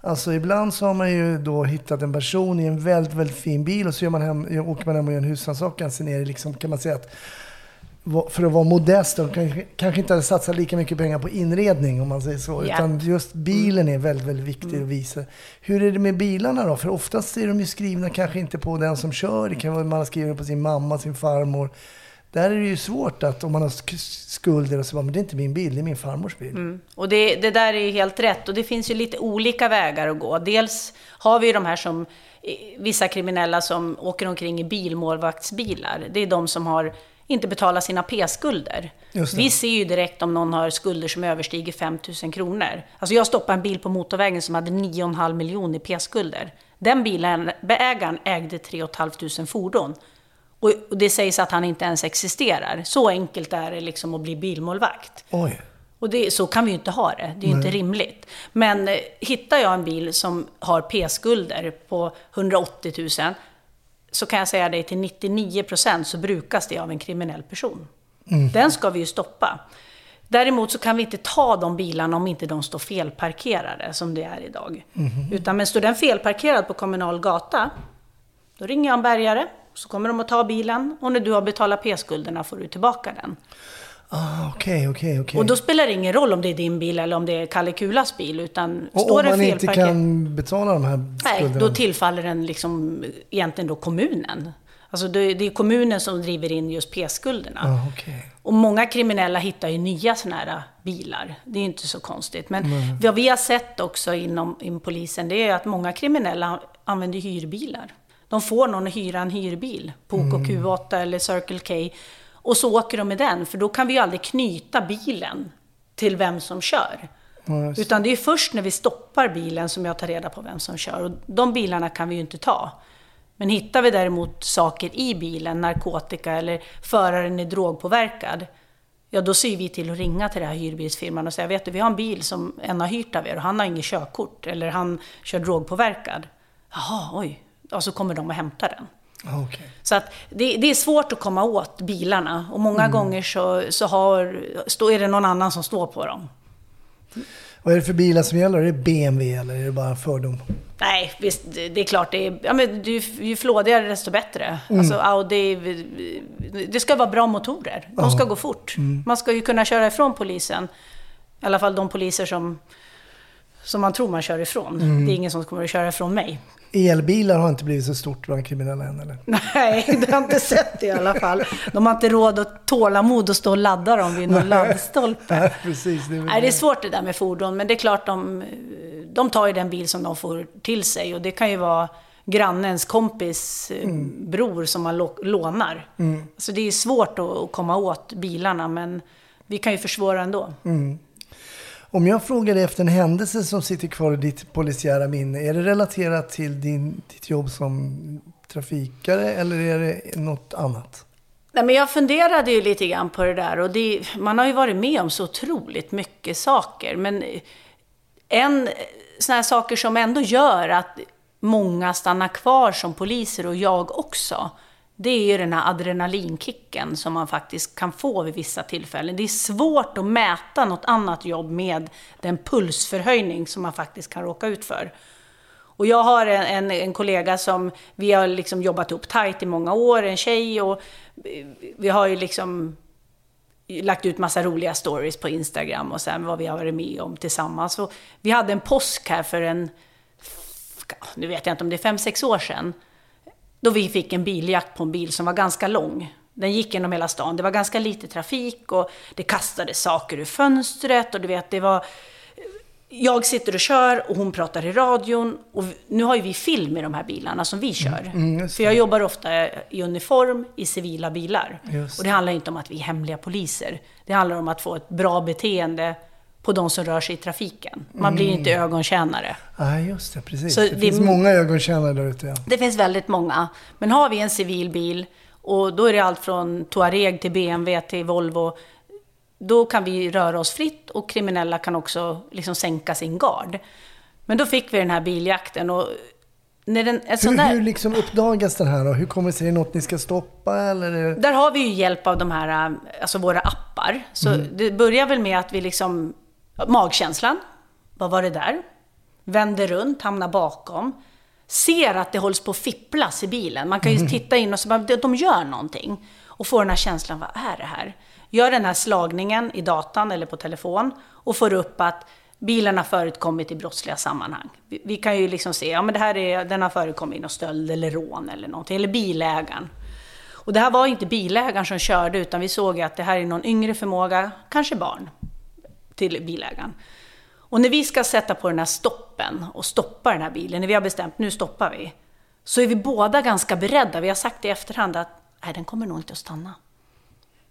Alltså ibland så har man ju då hittat en person i en väldigt, väldigt fin bil och så gör man hem, åker man hem och gör en husrannsakan. Sen är det liksom, kan man säga att för att vara modest, de kanske, kanske inte hade satsat lika mycket pengar på inredning om man säger så. Ja. Utan just bilen är väldigt, väldigt viktig att visa. Hur är det med bilarna då? För oftast är de ju skrivna kanske inte på den som kör. Det kan vara man har skrivit på sin mamma, sin farmor. Där är det ju svårt att om man har sk- skulder och så bara, men det är inte min bil, det är min farmors bil. Och det, det där är ju helt rätt. Och det finns ju lite olika vägar att gå. Dels har vi ju de här som, vissa kriminella som åker omkring i bilmålvaktsbilar. Det är de som har inte betalat sina P-skulder. Vi ser ju direkt om någon har skulder som överstiger 5 000 kronor. Alltså jag stoppade en bil på motorvägen som hade 9,5 miljoner i P-skulder. Den bilen, ägaren ägde 3 500 fordon. Och och det sägs att han inte ens existerar. Så enkelt är det liksom att bli bilmålvakt. Oj. Och det, så kan vi ju inte ha det. Det är ju inte rimligt. Men eh, hittar jag en bil som har P-skulder på 180 000 så kan jag säga dig till 99 procent så brukas det av en kriminell person. Den ska vi ju stoppa. Däremot så kan vi inte ta de bilarna om inte de står felparkerade som det är idag. Utan men står den felparkerad på kommunal gata, då ringer jag en bärgare, så kommer de att ta bilen och när du har betalat P-skulderna får du tillbaka den. Ah, Okej, okej, okej. Och då spelar det ingen roll om det är din bil eller om det är Kalle Kulas bil, utan Och står om man inte kan betala de här Nej, skulderna? då tillfaller den liksom egentligen då kommunen. Alltså det, det är kommunen som driver in just P-skulderna. Ah, okej. Och många kriminella hittar ju nya sådana här bilar. Det är ju inte så konstigt. Men vad vi har sett också inom, inom polisen, det är att många kriminella använder hyrbilar. De får någon att hyra en hyrbil, på OKQ8 eller Circle K. Och så åker de med den, för då kan vi ju aldrig knyta bilen till vem som kör. Ja. Utan det är först när vi stoppar bilen som jag tar reda på vem som kör. Och de bilarna kan vi ju inte ta. Men hittar vi däremot saker i bilen, narkotika eller föraren är drogpåverkad, ja då ser vi till att ringa till den här hyrbilsfirman och säga, vet du, vi har en bil som en har hyrt av er och han har inget körkort eller han kör drogpåverkad. Jaha, oj. Och så kommer de och hämtar den. Ah, okej. Så att det, det är svårt att komma åt bilarna och många gånger så, så har, stå, är det någon annan som står på dem. Vad är det för bilar som gäller? Är det BMW eller är det bara en fördom? Nej, visst, det är klart. Det är, ja, men ju, ju flådigare desto bättre. Alltså Audi, det ska vara bra motorer. De ska gå fort. Man ska ju kunna köra ifrån polisen. I alla fall de poliser som, som man tror man kör ifrån. Det är ingen som kommer att köra ifrån mig. Elbilar har inte blivit så stort bland kriminella än eller? Nej, det har jag inte sett det i alla fall. De har inte råd och tålamod att stå och ladda dem vid någon laddstolpe. Nej, precis. Det är Nej, det är svårt det där med fordon, men det är klart de, de tar ju den bil som de får till sig och det kan ju vara grannens kompis eh, bror som man lå- lånar. Mm. Så det är svårt att, komma åt bilarna, men vi kan ju försvåra ändå. Om jag frågar dig efter en händelse som sitter kvar i ditt polisiära minne, är det relaterat till din, ditt jobb som trafikare eller är det något annat? Nej, men jag funderade ju lite grann på det där och det, man har ju varit med om så otroligt mycket saker. Men en sån här saker som ändå gör att många stannar kvar som poliser och jag också. Det är ju den här adrenalinkicken som man faktiskt kan få vid vissa tillfällen. Det är svårt att mäta något annat jobb med den pulsförhöjning som man faktiskt kan råka ut för. Och jag har en, en, en kollega som vi har liksom jobbat ihop tight i många år, en tjej och vi har ju liksom lagt ut massa roliga stories på Instagram och sen vad vi har varit med om tillsammans. Och vi hade en påsk här för en, nu vet jag inte om det är fem, sex år sedan, då vi fick en biljakt på en bil som var ganska lång. Den gick genom hela stan. Det var ganska lite trafik och det kastades saker ur fönstret och du vet, det var... Jag sitter och kör och hon pratar i radion och nu har ju vi film i de här bilarna som vi kör. Mm, För jag jobbar ofta i uniform i civila bilar. Just Och det handlar inte om att vi är hemliga poliser. Det handlar om att få ett bra beteende på de som rör sig i trafiken. Man blir inte ögontjänare. Nej, just det. Precis. Så det, det- finns många ögontjänare där ute. Ja. Det finns väldigt många. Men har vi en civil bil, och då är det allt från Touareg till BMW till Volvo, då kan vi röra oss fritt och kriminella kan också liksom sänka sin gard. Men då fick vi den här biljakten och när den, en sån Hur, där, hur liksom uppdagas den här då? Hur kommer det sig? Är det något ni ska stoppa eller? Är det... Där har vi ju hjälp av de här, äh, alltså våra appar. Så det börjar väl med att vi liksom, magkänslan, vad var det där? Vänder runt, hamnar bakom. Ser att det hålls på att fipplas i bilen. Man kan ju titta in och så bara, de gör någonting. Och får den här känslan, vad är det här? Gör den här slagningen i datan eller på telefon och får upp att bilen har förekommit i brottsliga sammanhang. Vi, vi kan ju liksom se, ja men det här är, den har förekommit i någon stöld eller rån eller någonting, eller bilägaren. Och det här var inte bilägaren som körde, utan vi såg att det här är någon yngre förmåga, kanske barn, till bilägaren. Och när vi ska sätta på den här stoppen och stoppa den här bilen, när vi har bestämt nu stoppar vi, så är vi båda ganska beredda. Vi har sagt i efterhand att nej, den kommer nog inte att stanna.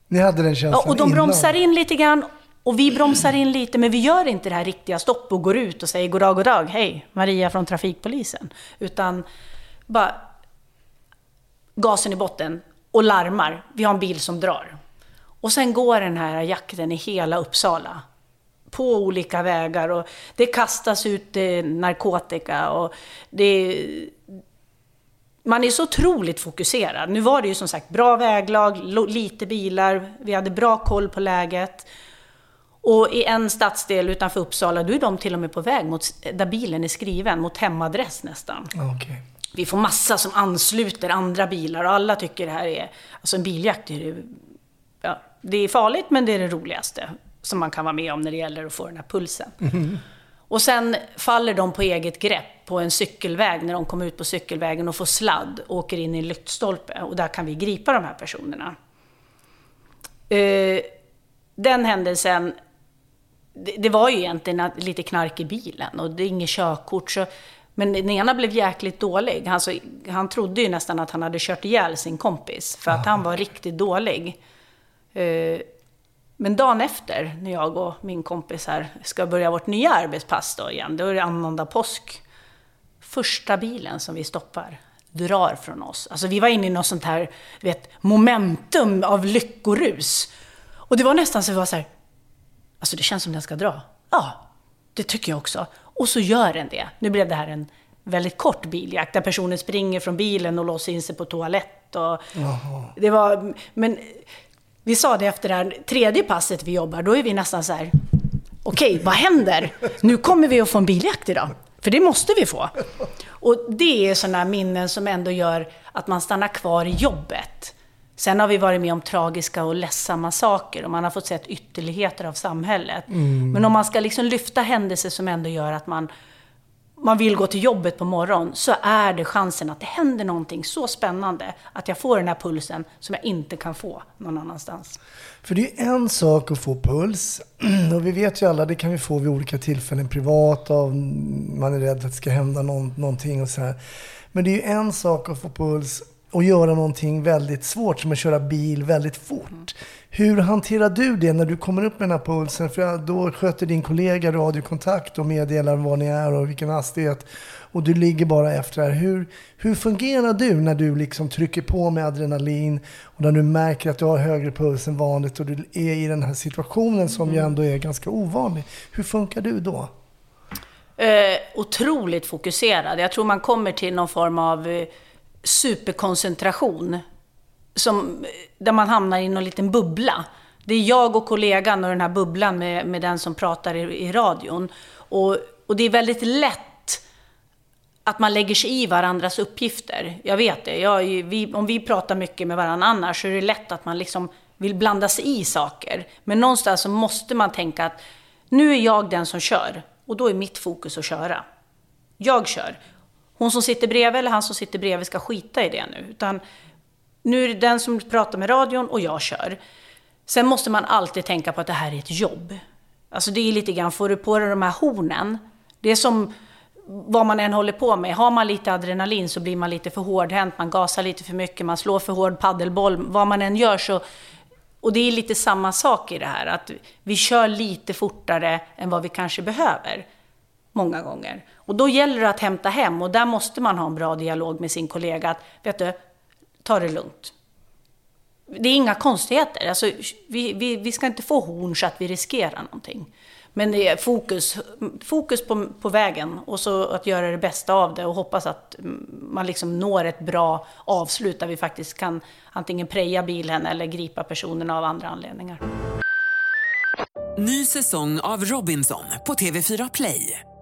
Ni hade den känslan Ja, och de innan. bromsar in lite grann och vi bromsar in lite, men vi gör inte det här riktiga stopp och går ut och säger goddag, goddag, hej, Maria från trafikpolisen. Utan bara gasen i botten och larmar. Vi har en bil som drar. Och sen går den här jakten i hela Uppsala. På olika vägar och det kastas ut eh, narkotika och det... Man är så otroligt fokuserad. Nu var det ju som sagt bra väglag, lite bilar, vi hade bra koll på läget. Och i en stadsdel utanför Uppsala, då är de till och med på väg mot, där bilen är skriven, mot hemadress nästan. Okej. Vi får massa som ansluter andra bilar och alla tycker det här är... Alltså en biljakt är ju... Ja, det är farligt men det är det roligaste som man kan vara med om när det gäller att få den här pulsen. Och sen faller de på eget grepp på en cykelväg när de kommer ut på cykelvägen och får sladd och åker in i en lyktstolpe. Och där kan vi gripa de här personerna. Eh, den händelsen, det, var ju egentligen lite knark i bilen och det är inget körkort. Så, men den ena blev jäkligt dålig. Alltså, han trodde ju nästan att han hade kört ihjäl sin kompis för att han var riktigt dålig. Men dagen efter, när jag och min kompis här ska börja vårt nya arbetspass då igen, då är det annandag påsk. Första bilen som vi stoppar drar från oss. Alltså vi var inne i något sånt här, vet, momentum av lyckorus. Och det var nästan så vi var så här, alltså det känns som den ska dra. Ja, det tycker jag också. Och så gör den det. Nu blev det här en väldigt kort biljakt där personen springer från bilen och låser in sig på toalett. Och det var, men vi sa det efter det här tredje passet vi jobbar, då är vi nästan så här, okej, vad händer? Nu kommer vi att få en biljakt idag. För det måste vi få. Och det är sådana minnen som ändå gör att man stannar kvar i jobbet. Sen har vi varit med om tragiska och ledsamma saker och man har fått sett ytterligheter av samhället. Men om man ska liksom lyfta händelser som ändå gör att man, man vill gå till jobbet på morgonen så är det chansen att det händer någonting så spännande att jag får den här pulsen som jag inte kan få någon annanstans. För det är ju en sak att få puls. Och vi vet ju alla, det kan vi få vid olika tillfällen privat. Av, man är rädd att det ska hända någon, någonting och så här. Men det är ju en sak att få puls och göra någonting väldigt svårt, som att köra bil väldigt fort. Hur hanterar du det när du kommer upp med den här pulsen? För då sköter din kollega radiokontakt och meddelar var ni är och vilken hastighet. Och du ligger bara efter här. Hur, hur fungerar du när du liksom trycker på med adrenalin och när du märker att du har högre puls än vanligt och du är i den här situationen som ju ändå är ganska ovanlig. Hur funkar du då? Eh, otroligt fokuserad. Jag tror man kommer till någon form av eh, superkoncentration. Som, där man hamnar i någon liten bubbla. Det är jag och kollegan och den här bubblan med, med den som pratar i, i radion. Och, och det är väldigt lätt att man lägger sig i varandras uppgifter. Jag vet det. Jag, vi, om vi pratar mycket med varandra annars så är det lätt att man liksom vill blanda sig i saker. Men någonstans så måste man tänka att nu är jag den som kör och då är mitt fokus att köra. Jag kör. Hon som sitter bredvid eller han som sitter bredvid ska skita i det nu. Utan nu är det den som pratar med radion och jag kör. Sen måste man alltid tänka på att det här är ett jobb. Alltså det är lite grann, får du på dig de här hornen, det är som vad man än håller på med. Har man lite adrenalin så blir man lite för hårdhänt, man gasar lite för mycket, man slår för hård paddelboll. Vad man än gör så... Och det är lite samma sak i det här, att vi kör lite fortare än vad vi kanske behöver. Många gånger. Och då gäller det att hämta hem och där måste man ha en bra dialog med sin kollega. Att, vet du, ta det lugnt. Det är inga konstigheter. Alltså, vi, vi, vi ska inte få horn så att vi riskerar någonting. Men det är fokus, fokus på, på vägen och så att göra det bästa av det och hoppas att man liksom når ett bra avslut där vi faktiskt kan antingen preja bilen eller gripa personerna av andra anledningar. Ny säsong av Robinson på TV4 Play.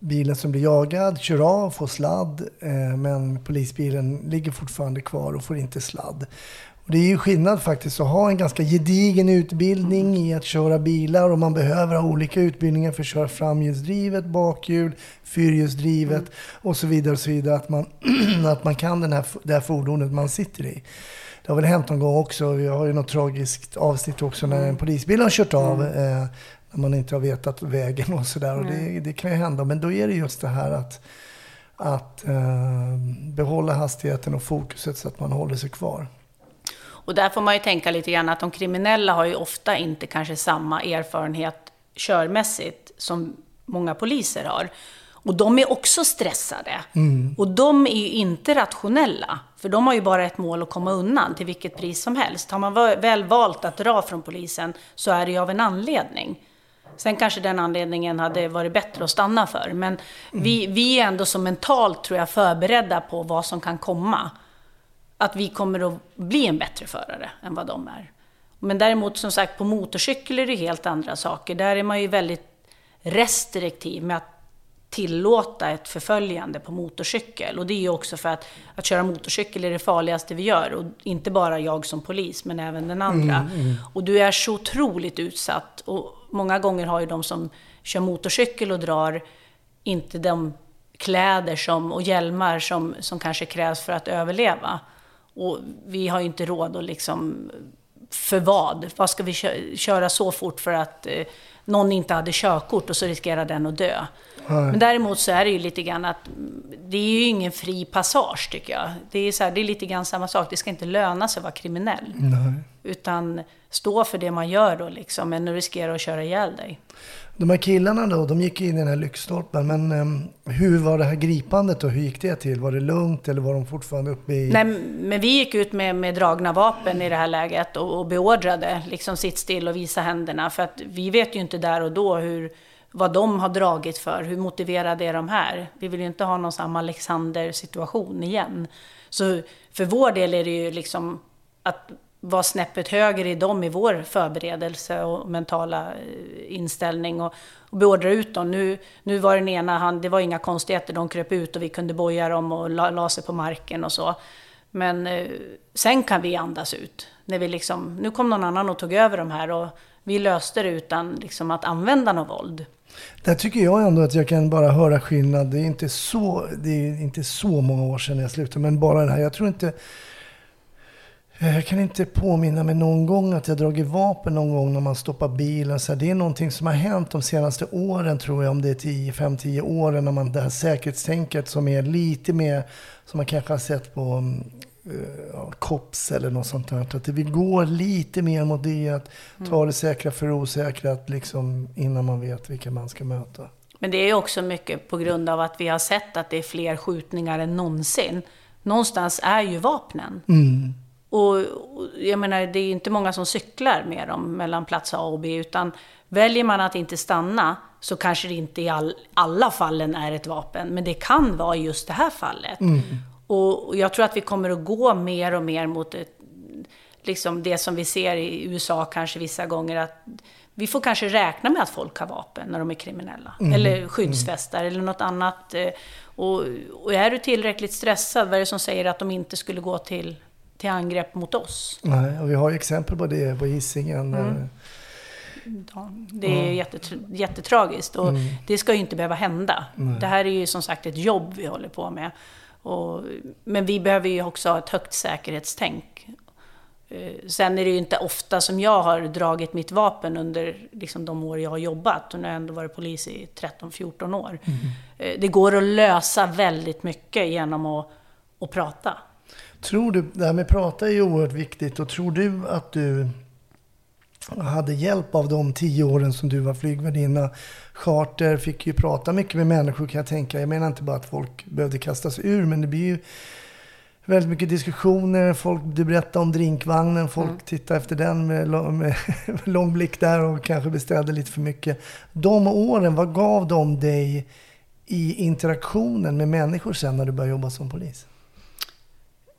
bilen som blir jagad kör av, får sladd, eh, men polisbilen ligger fortfarande kvar och får inte sladd. Och det är ju skillnad faktiskt att ha en ganska gedigen utbildning i att köra bilar och man behöver ha olika utbildningar för att köra framhjulsdrivet, bakhjul, fyrhjulsdrivet och så vidare. Och så vidare att, man, att man kan den här, det här fordonet man sitter i. Det har väl hänt någon gång också. Vi har ju något tragiskt avsnitt också när en polisbil har kört av. Eh, när man inte har vetat vägen och sådär. Och det, det kan ju hända. Men då är det just det här att, att eh, behålla hastigheten och fokuset så att man håller sig kvar. Och där får man ju tänka lite grann att de kriminella har ju ofta inte kanske samma erfarenhet körmässigt som många poliser har. Och de är också stressade. Och de är ju inte rationella. För de har ju bara ett mål att komma undan till vilket pris som helst. Har man väl valt att dra från polisen så är det ju av en anledning. Sen kanske den anledningen hade varit bättre att stanna för. Men vi, vi är ändå så mentalt, tror jag, förberedda på vad som kan komma. Att vi kommer att bli en bättre förare än vad de är. Men däremot, som sagt, på motorcykel är det helt andra saker. Där är man ju väldigt restriktiv med att tillåta ett förföljande på motorcykel. Och det är ju också för att, att köra motorcykel är det farligaste vi gör. Och inte bara jag som polis, men även den andra. Och du är så otroligt utsatt. Och många gånger har ju de som kör motorcykel och drar inte de kläder som, och hjälmar som, som kanske krävs för att överleva. Och vi har ju inte råd att liksom... För vad? Vad ska vi köra så fort för att eh, någon inte hade körkort och så riskerar den att dö? Men däremot så är det ju lite grann att det är ju ingen fri passage tycker jag. Det är, så här, det är lite grann samma sak, det ska inte löna sig att vara kriminell. Utan stå för det man gör då liksom, att riskera att köra ihjäl dig. De här killarna då, de gick in i den här lyktstolpen. Men um, hur var det här gripandet och hur gick det till? Var det lugnt eller var de fortfarande uppe i... Nej, men vi gick ut med, med dragna vapen i det här läget och, och beordrade liksom sitt still och visa händerna. För att vi vet ju inte där och då hur, vad de har dragit för. Hur motiverade är de här? Vi vill ju inte ha någon samma Alexander-situation igen. Så för vår del är det ju liksom att vara snäppet högre i dem i vår förberedelse och mentala eh, inställning och, och beordra ut dem. Nu, nu var den ena, han, det var inga konstigheter, de kröp ut och vi kunde boja dem och la, la sig på marken och så. Men eh, sen kan vi andas ut. När vi liksom, nu kom någon annan och tog över de här och vi löste det utan liksom, att använda något våld. Där tycker jag ändå att jag kan bara höra skillnad. Det är inte så, det är inte så många år sedan jag slutade, men bara det här. Jag tror inte jag kan inte påminna mig någon gång att jag dragit vapen någon gång när man stoppar bilen. Så det är någonting som har hänt de senaste åren tror jag, om det är 5-10 åren, när man det här säkerhetstänket som är lite mer, som man kanske har sett på uh, COPS eller något sånt där. Att vi går lite mer mot det, att ta mm. det säkra för det osäkra, att liksom, innan man vet vilka man ska möta. Men det är också mycket på grund av att vi har sett att det är fler skjutningar än någonsin. Någonstans är ju vapnen. Mm. Och, jag menar, det är inte många som cyklar med dem mellan plats A och B, utan väljer man att inte stanna så kanske det inte i all, alla fallen är ett vapen, men det kan vara just det här fallet. Mm. Och, och jag tror att vi kommer att gå mer och mer mot ett, liksom det som vi ser i USA kanske vissa gånger, att vi får kanske räkna med att folk har vapen när de är kriminella. Mm. Eller skyddsvästar mm. eller något annat. Och, och är du tillräckligt stressad, vad är det som säger att de inte skulle gå till till angrepp mot oss. Nej, och vi har exempel på det på Hisingen. Mm. Ja, det är ja. jättet, jättetragiskt och mm. det ska ju inte behöva hända. Nej. Det här är ju som sagt ett jobb vi håller på med. Och, men vi behöver ju också ha ett högt säkerhetstänk. Eh, sen är det ju inte ofta som jag har dragit mitt vapen under liksom, de år jag har jobbat. Och nu har jag ändå varit polis i 13-14 år. Mm. Eh, det går att lösa väldigt mycket genom att, att prata. Tror du, det här med att prata är ju oerhört viktigt och tror du att du hade hjälp av de tio åren som du var flygvärdinna. Charter fick ju prata mycket med människor kan jag tänka. Jag menar inte bara att folk behövde kastas ur, men det blir ju väldigt mycket diskussioner. Folk, du berättade om drinkvagnen. Folk mm. tittade efter den med, med lång blick där och kanske beställde lite för mycket. De åren, vad gav de dig i interaktionen med människor sen när du började jobba som polis?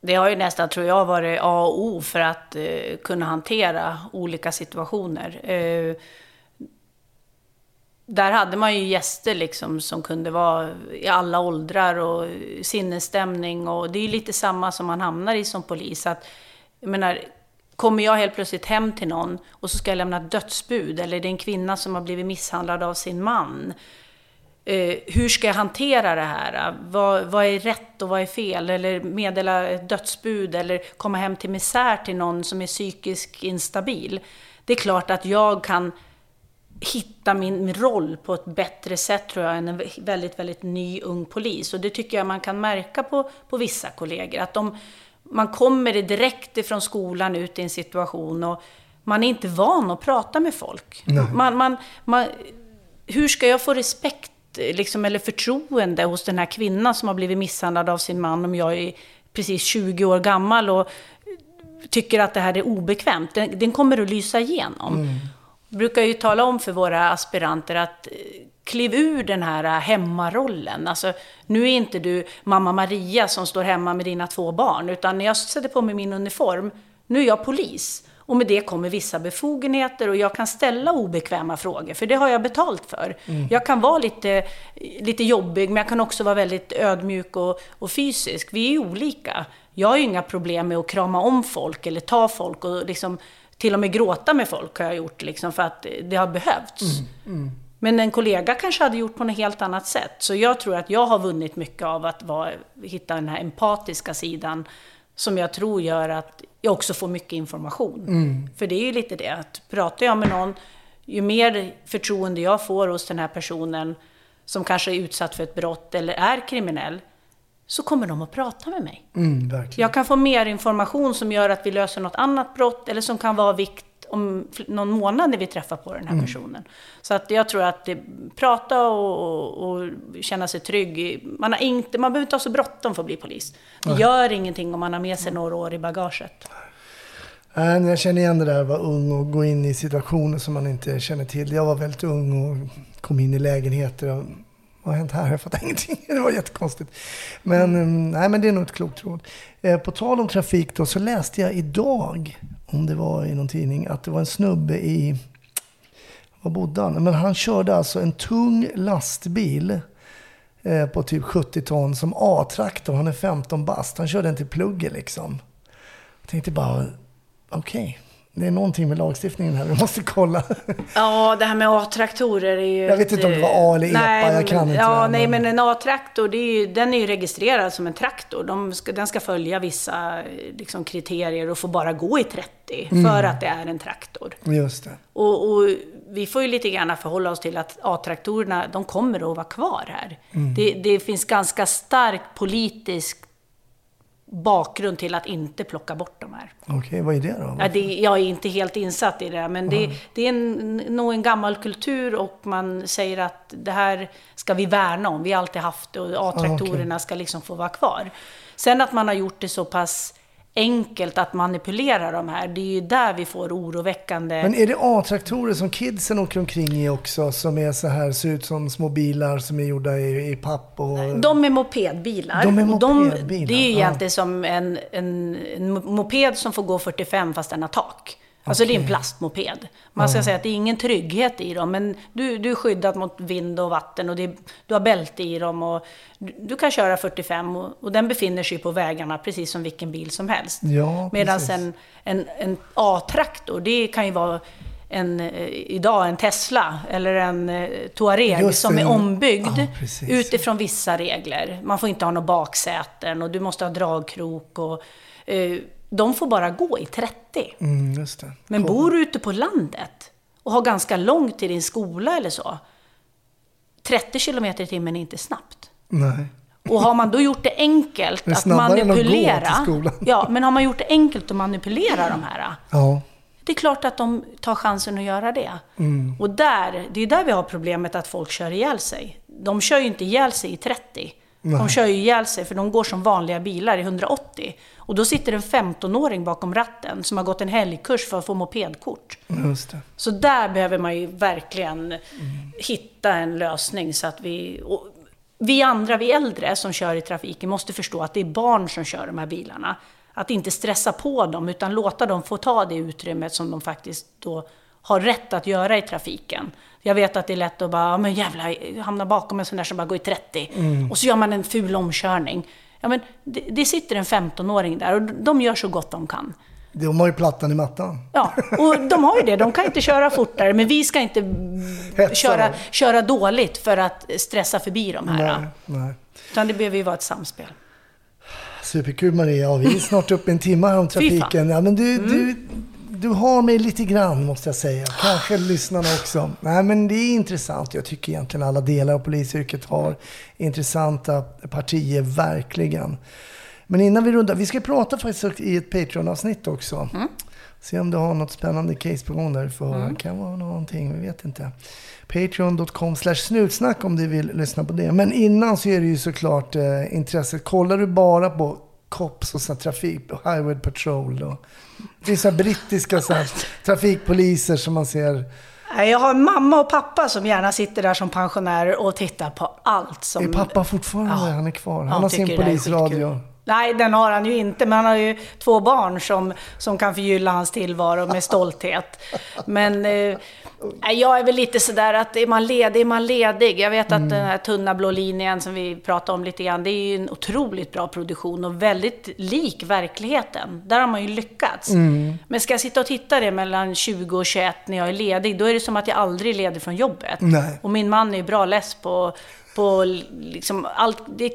Det har ju nästan, tror jag, varit A och O för att eh, kunna hantera olika situationer. Eh, där hade man ju gäster liksom som kunde vara i alla åldrar och sinnesstämning och det är ju lite samma som man hamnar i som polis. Att, jag menar, kommer jag helt plötsligt hem till någon och så ska jag lämna ett dödsbud eller det är en kvinna som har blivit misshandlad av sin man eh, hur ska jag hantera det här? Vad, vad, är rätt och vad är fel? Eller meddela ett dödsbud eller komma hem till misär till någon som är psykiskt instabil. Det är klart att jag kan hitta min, roll på ett bättre sätt tror jag än en väldigt, väldigt ny ung polis. Och det tycker jag man kan märka på, på vissa kollegor. Att de, man kommer direkt ifrån skolan ut i en situation och man är inte van att prata med folk. Man, man, man, hur ska jag få respekt liksom, eller förtroende hos den här kvinnan som har blivit misshandlad av sin man om jag är precis 20 år gammal och tycker att det här är obekvämt. Den, den kommer att lysa igenom. Mm. Jag brukar ju tala om för våra aspiranter att eh, kliv ur den här hemmarollen. Alltså, nu är inte du mamma Maria som står hemma med dina två barn, utan när jag sätter på mig min uniform, nu är jag polis. Och med det kommer vissa befogenheter och jag kan ställa obekväma frågor, för det har jag betalt för. Mm. Jag kan vara lite, lite jobbig, men jag kan också vara väldigt ödmjuk och, och fysisk. Vi är ju olika. Jag har ju inga problem med att krama om folk eller ta folk och liksom till och med gråta med folk har jag gjort liksom för att det har behövts. Mm. Mm. Men en kollega kanske hade gjort på något helt annat sätt. Så jag tror att jag har vunnit mycket av att vara, hitta den här empatiska sidan som jag tror gör att jag också får mycket information. Mm. För det är ju lite det, att pratar jag med någon, ju mer förtroende jag får hos den här personen som kanske är utsatt för ett brott eller är kriminell, så kommer de att prata med mig. Mm. Jag kan få mer information som gör att vi löser något annat brott eller som kan vara vikt om någon månad när vi träffar på den här Mm. personen. Så att jag tror att det, prata och, och känna sig trygg. Man, har inte, man behöver inte ha så bråttom för att bli polis. Det Nej. gör ingenting om man har med sig några år i bagaget. Nej, jag känner igen det där att vara ung och gå in i situationer som man inte känner till. Jag var väldigt ung och kom in i lägenheter. Och, vad har hänt här? Jag fattar ingenting. Det var jättekonstigt. Men, mm. nej, men det är nog ett klokt råd. Eh, på tal om trafik då, så läste jag idag, om det var i någon tidning, att det var en snubbe i... Var bodde han? Men han körde alltså en tung lastbil eh, på typ 70 ton som A-traktor. Han är 15 bast. Han körde den till plugget liksom. Jag tänkte bara, okej. Det är någonting med lagstiftningen här. Vi måste kolla. Ja, det här med A-traktorer är ju... Jag vet ett, inte om det var A eller EPA, nej, jag kan inte Ja, det, nej, men- en A-traktor, är ju, den är ju registrerad som en traktor. De ska, den ska följa vissa liksom, kriterier och får bara gå i 30 Mm. för att det är en traktor. Just det. Och, och vi får ju lite grann förhålla oss till att A-traktorerna, de kommer att vara kvar här. Mm. Det, det finns ganska stark politisk bakgrund till att inte plocka bort de här. Okej, vad är det då? Ja, det, jag är inte helt insatt i det, men det, Mm. det är en, nog en gammal kultur och man säger att det här ska vi värna om. Vi har alltid haft det och A-traktorerna ska liksom få vara kvar. Sen att man har gjort det så pass enkelt att manipulera de här, det är ju där vi får oroväckande... Men är det A-traktorer som kidsen åker omkring i också? Som är så här, ser ut som små bilar som är gjorda i, i papp och... De är mopedbilar. De är Och de, mopedbilar, det är ju ja. egentligen som en, en, en moped som får gå 45 fast den har tak. Alltså det är en plastmoped. Man ska Ja. säga att det är ingen trygghet i dem, men du, du är skyddad mot vind och vatten och det, du har bälte i dem och du, du kan köra 45 och, och den befinner sig på vägarna precis som vilken bil som helst. Ja, Medan en, en, en A-traktor, det kan ju vara en, eh, idag en Tesla eller en eh, Touareg Just som det. är ombyggd Ja, utifrån vissa regler. Man får inte ha några baksäten och du måste ha dragkrok och eh, de får bara gå i 30. Mm. Men bor du ute på landet och har ganska långt till din skola eller så, 30 kilometer i timmen är inte snabbt. Nej. Och har man då gjort det enkelt Det att snabbare än att gå till manipulera, ja, men har man gjort det enkelt att manipulera de här, Ja. det är klart att de tar chansen att göra det. Mm. Och där, det är där vi har problemet att folk kör ihjäl sig. De kör ju inte ihjäl sig i 30. De Nej. kör ju ihjäl sig för de går som vanliga bilar i 180. Och då sitter en 15-åring bakom ratten som har gått en helgkurs för att få mopedkort. Just det. Så där behöver man ju verkligen hitta en lösning så att vi... Vi andra, vi äldre som kör i trafiken måste förstå att det är barn som kör de här bilarna. Att inte stressa på dem utan låta dem få ta det utrymmet som de faktiskt då har rätt att göra i trafiken. Jag vet att det är lätt att bara, men jävlar, jag hamnar bakom en sån där som bara går i 30. Mm. Och så gör man en ful omkörning. Ja men det, det sitter en 15-åring där och de gör så gott de kan. De har ju plattan i mattan. Ja, och de har ju det. De kan inte köra fortare, men vi ska inte köra, köra dåligt för att stressa förbi de här. Nej, nej. Utan det behöver ju vara ett samspel. Superkul Maria. Ja, vi är snart uppe i en timme här om. Mm. trafiken. Ja, men du, du, du har mig lite grann måste jag säga. Kanske lyssnarna också. Nej, men det är intressant. Jag tycker egentligen alla delar av polisyrket har intressanta partier, verkligen. Men innan vi rundar, vi ska prata faktiskt i ett Patreon-avsnitt också. Mm. Se om du har något spännande case på gång där. För Mm. Det kan vara någonting, vi vet inte. Patreon.com slash snutsnack om du vill lyssna på det. Men innan så är det ju såklart eh, intresset. Kollar du bara på COPS och så trafik, Highway Patrol och det finns så brittiska så trafikpoliser som man ser. Jag har mamma och pappa som gärna sitter där som pensionärer och tittar på allt som... Är pappa fortfarande Han är kvar. Han Han har sin är polisradio. Nej, den har han ju inte, men han har ju två barn som, som kan förgylla hans tillvaro med stolthet. Men eh, jag är väl lite sådär att är man ledig, är man ledig. Jag vet att Mm. den här tunna blå linjen som vi pratade om lite grann, det är ju en otroligt bra produktion och väldigt lik verkligheten. Där har man ju lyckats. Mm. Men ska jag sitta och titta det mellan 20 och 21 när jag är ledig, då är det som att jag aldrig är ledig från jobbet. Nej. Och min man är ju bra less på, på liksom allt. Det,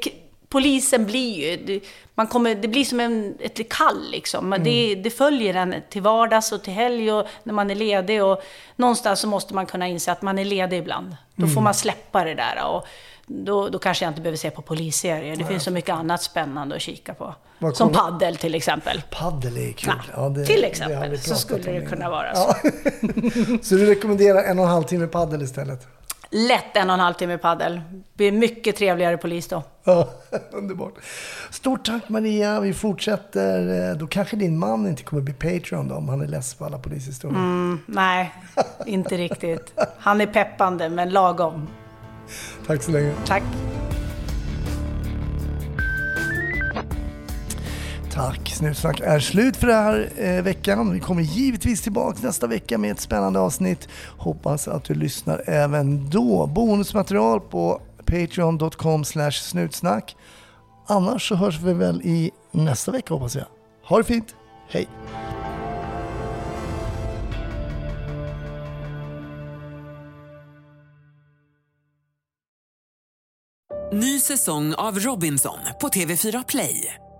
polisen blir ju, det, man kommer, det blir som en, ett kall liksom. Mm. Det, det följer en till vardags och till helg och när man är ledig. Och någonstans så måste man kunna inse att man är ledig ibland. Då får Mm. man släppa det där. Och då, då kanske jag inte behöver se på polisserier. Det Nej. finns så mycket annat spännande att kika på. Vad Som kommer- paddel till exempel. Paddel är kul. Ja, det- till exempel så skulle det kunna vara så. Ja. Så du rekommenderar en och en halv timme paddel istället? Lätt en och en halv timme paddel. Blir mycket trevligare polis då. Ja, underbart. Stort tack Maria. Vi fortsätter. Eh, Då kanske din man inte kommer bli Patreon då, om han är less på alla polishistorier. Mm, nej, inte riktigt. Han är peppande, men lagom. Tack så länge. Tack. Tack. Snutsnack är slut för den här eh, veckan. Vi kommer givetvis tillbaka nästa vecka med ett spännande avsnitt. Hoppas att du lyssnar även då. Bonusmaterial på patreon.com snutsnack. Annars så hörs vi väl i nästa vecka hoppas jag. Ha det fint. Hej! Ny säsong av Robinson på TV4 Play.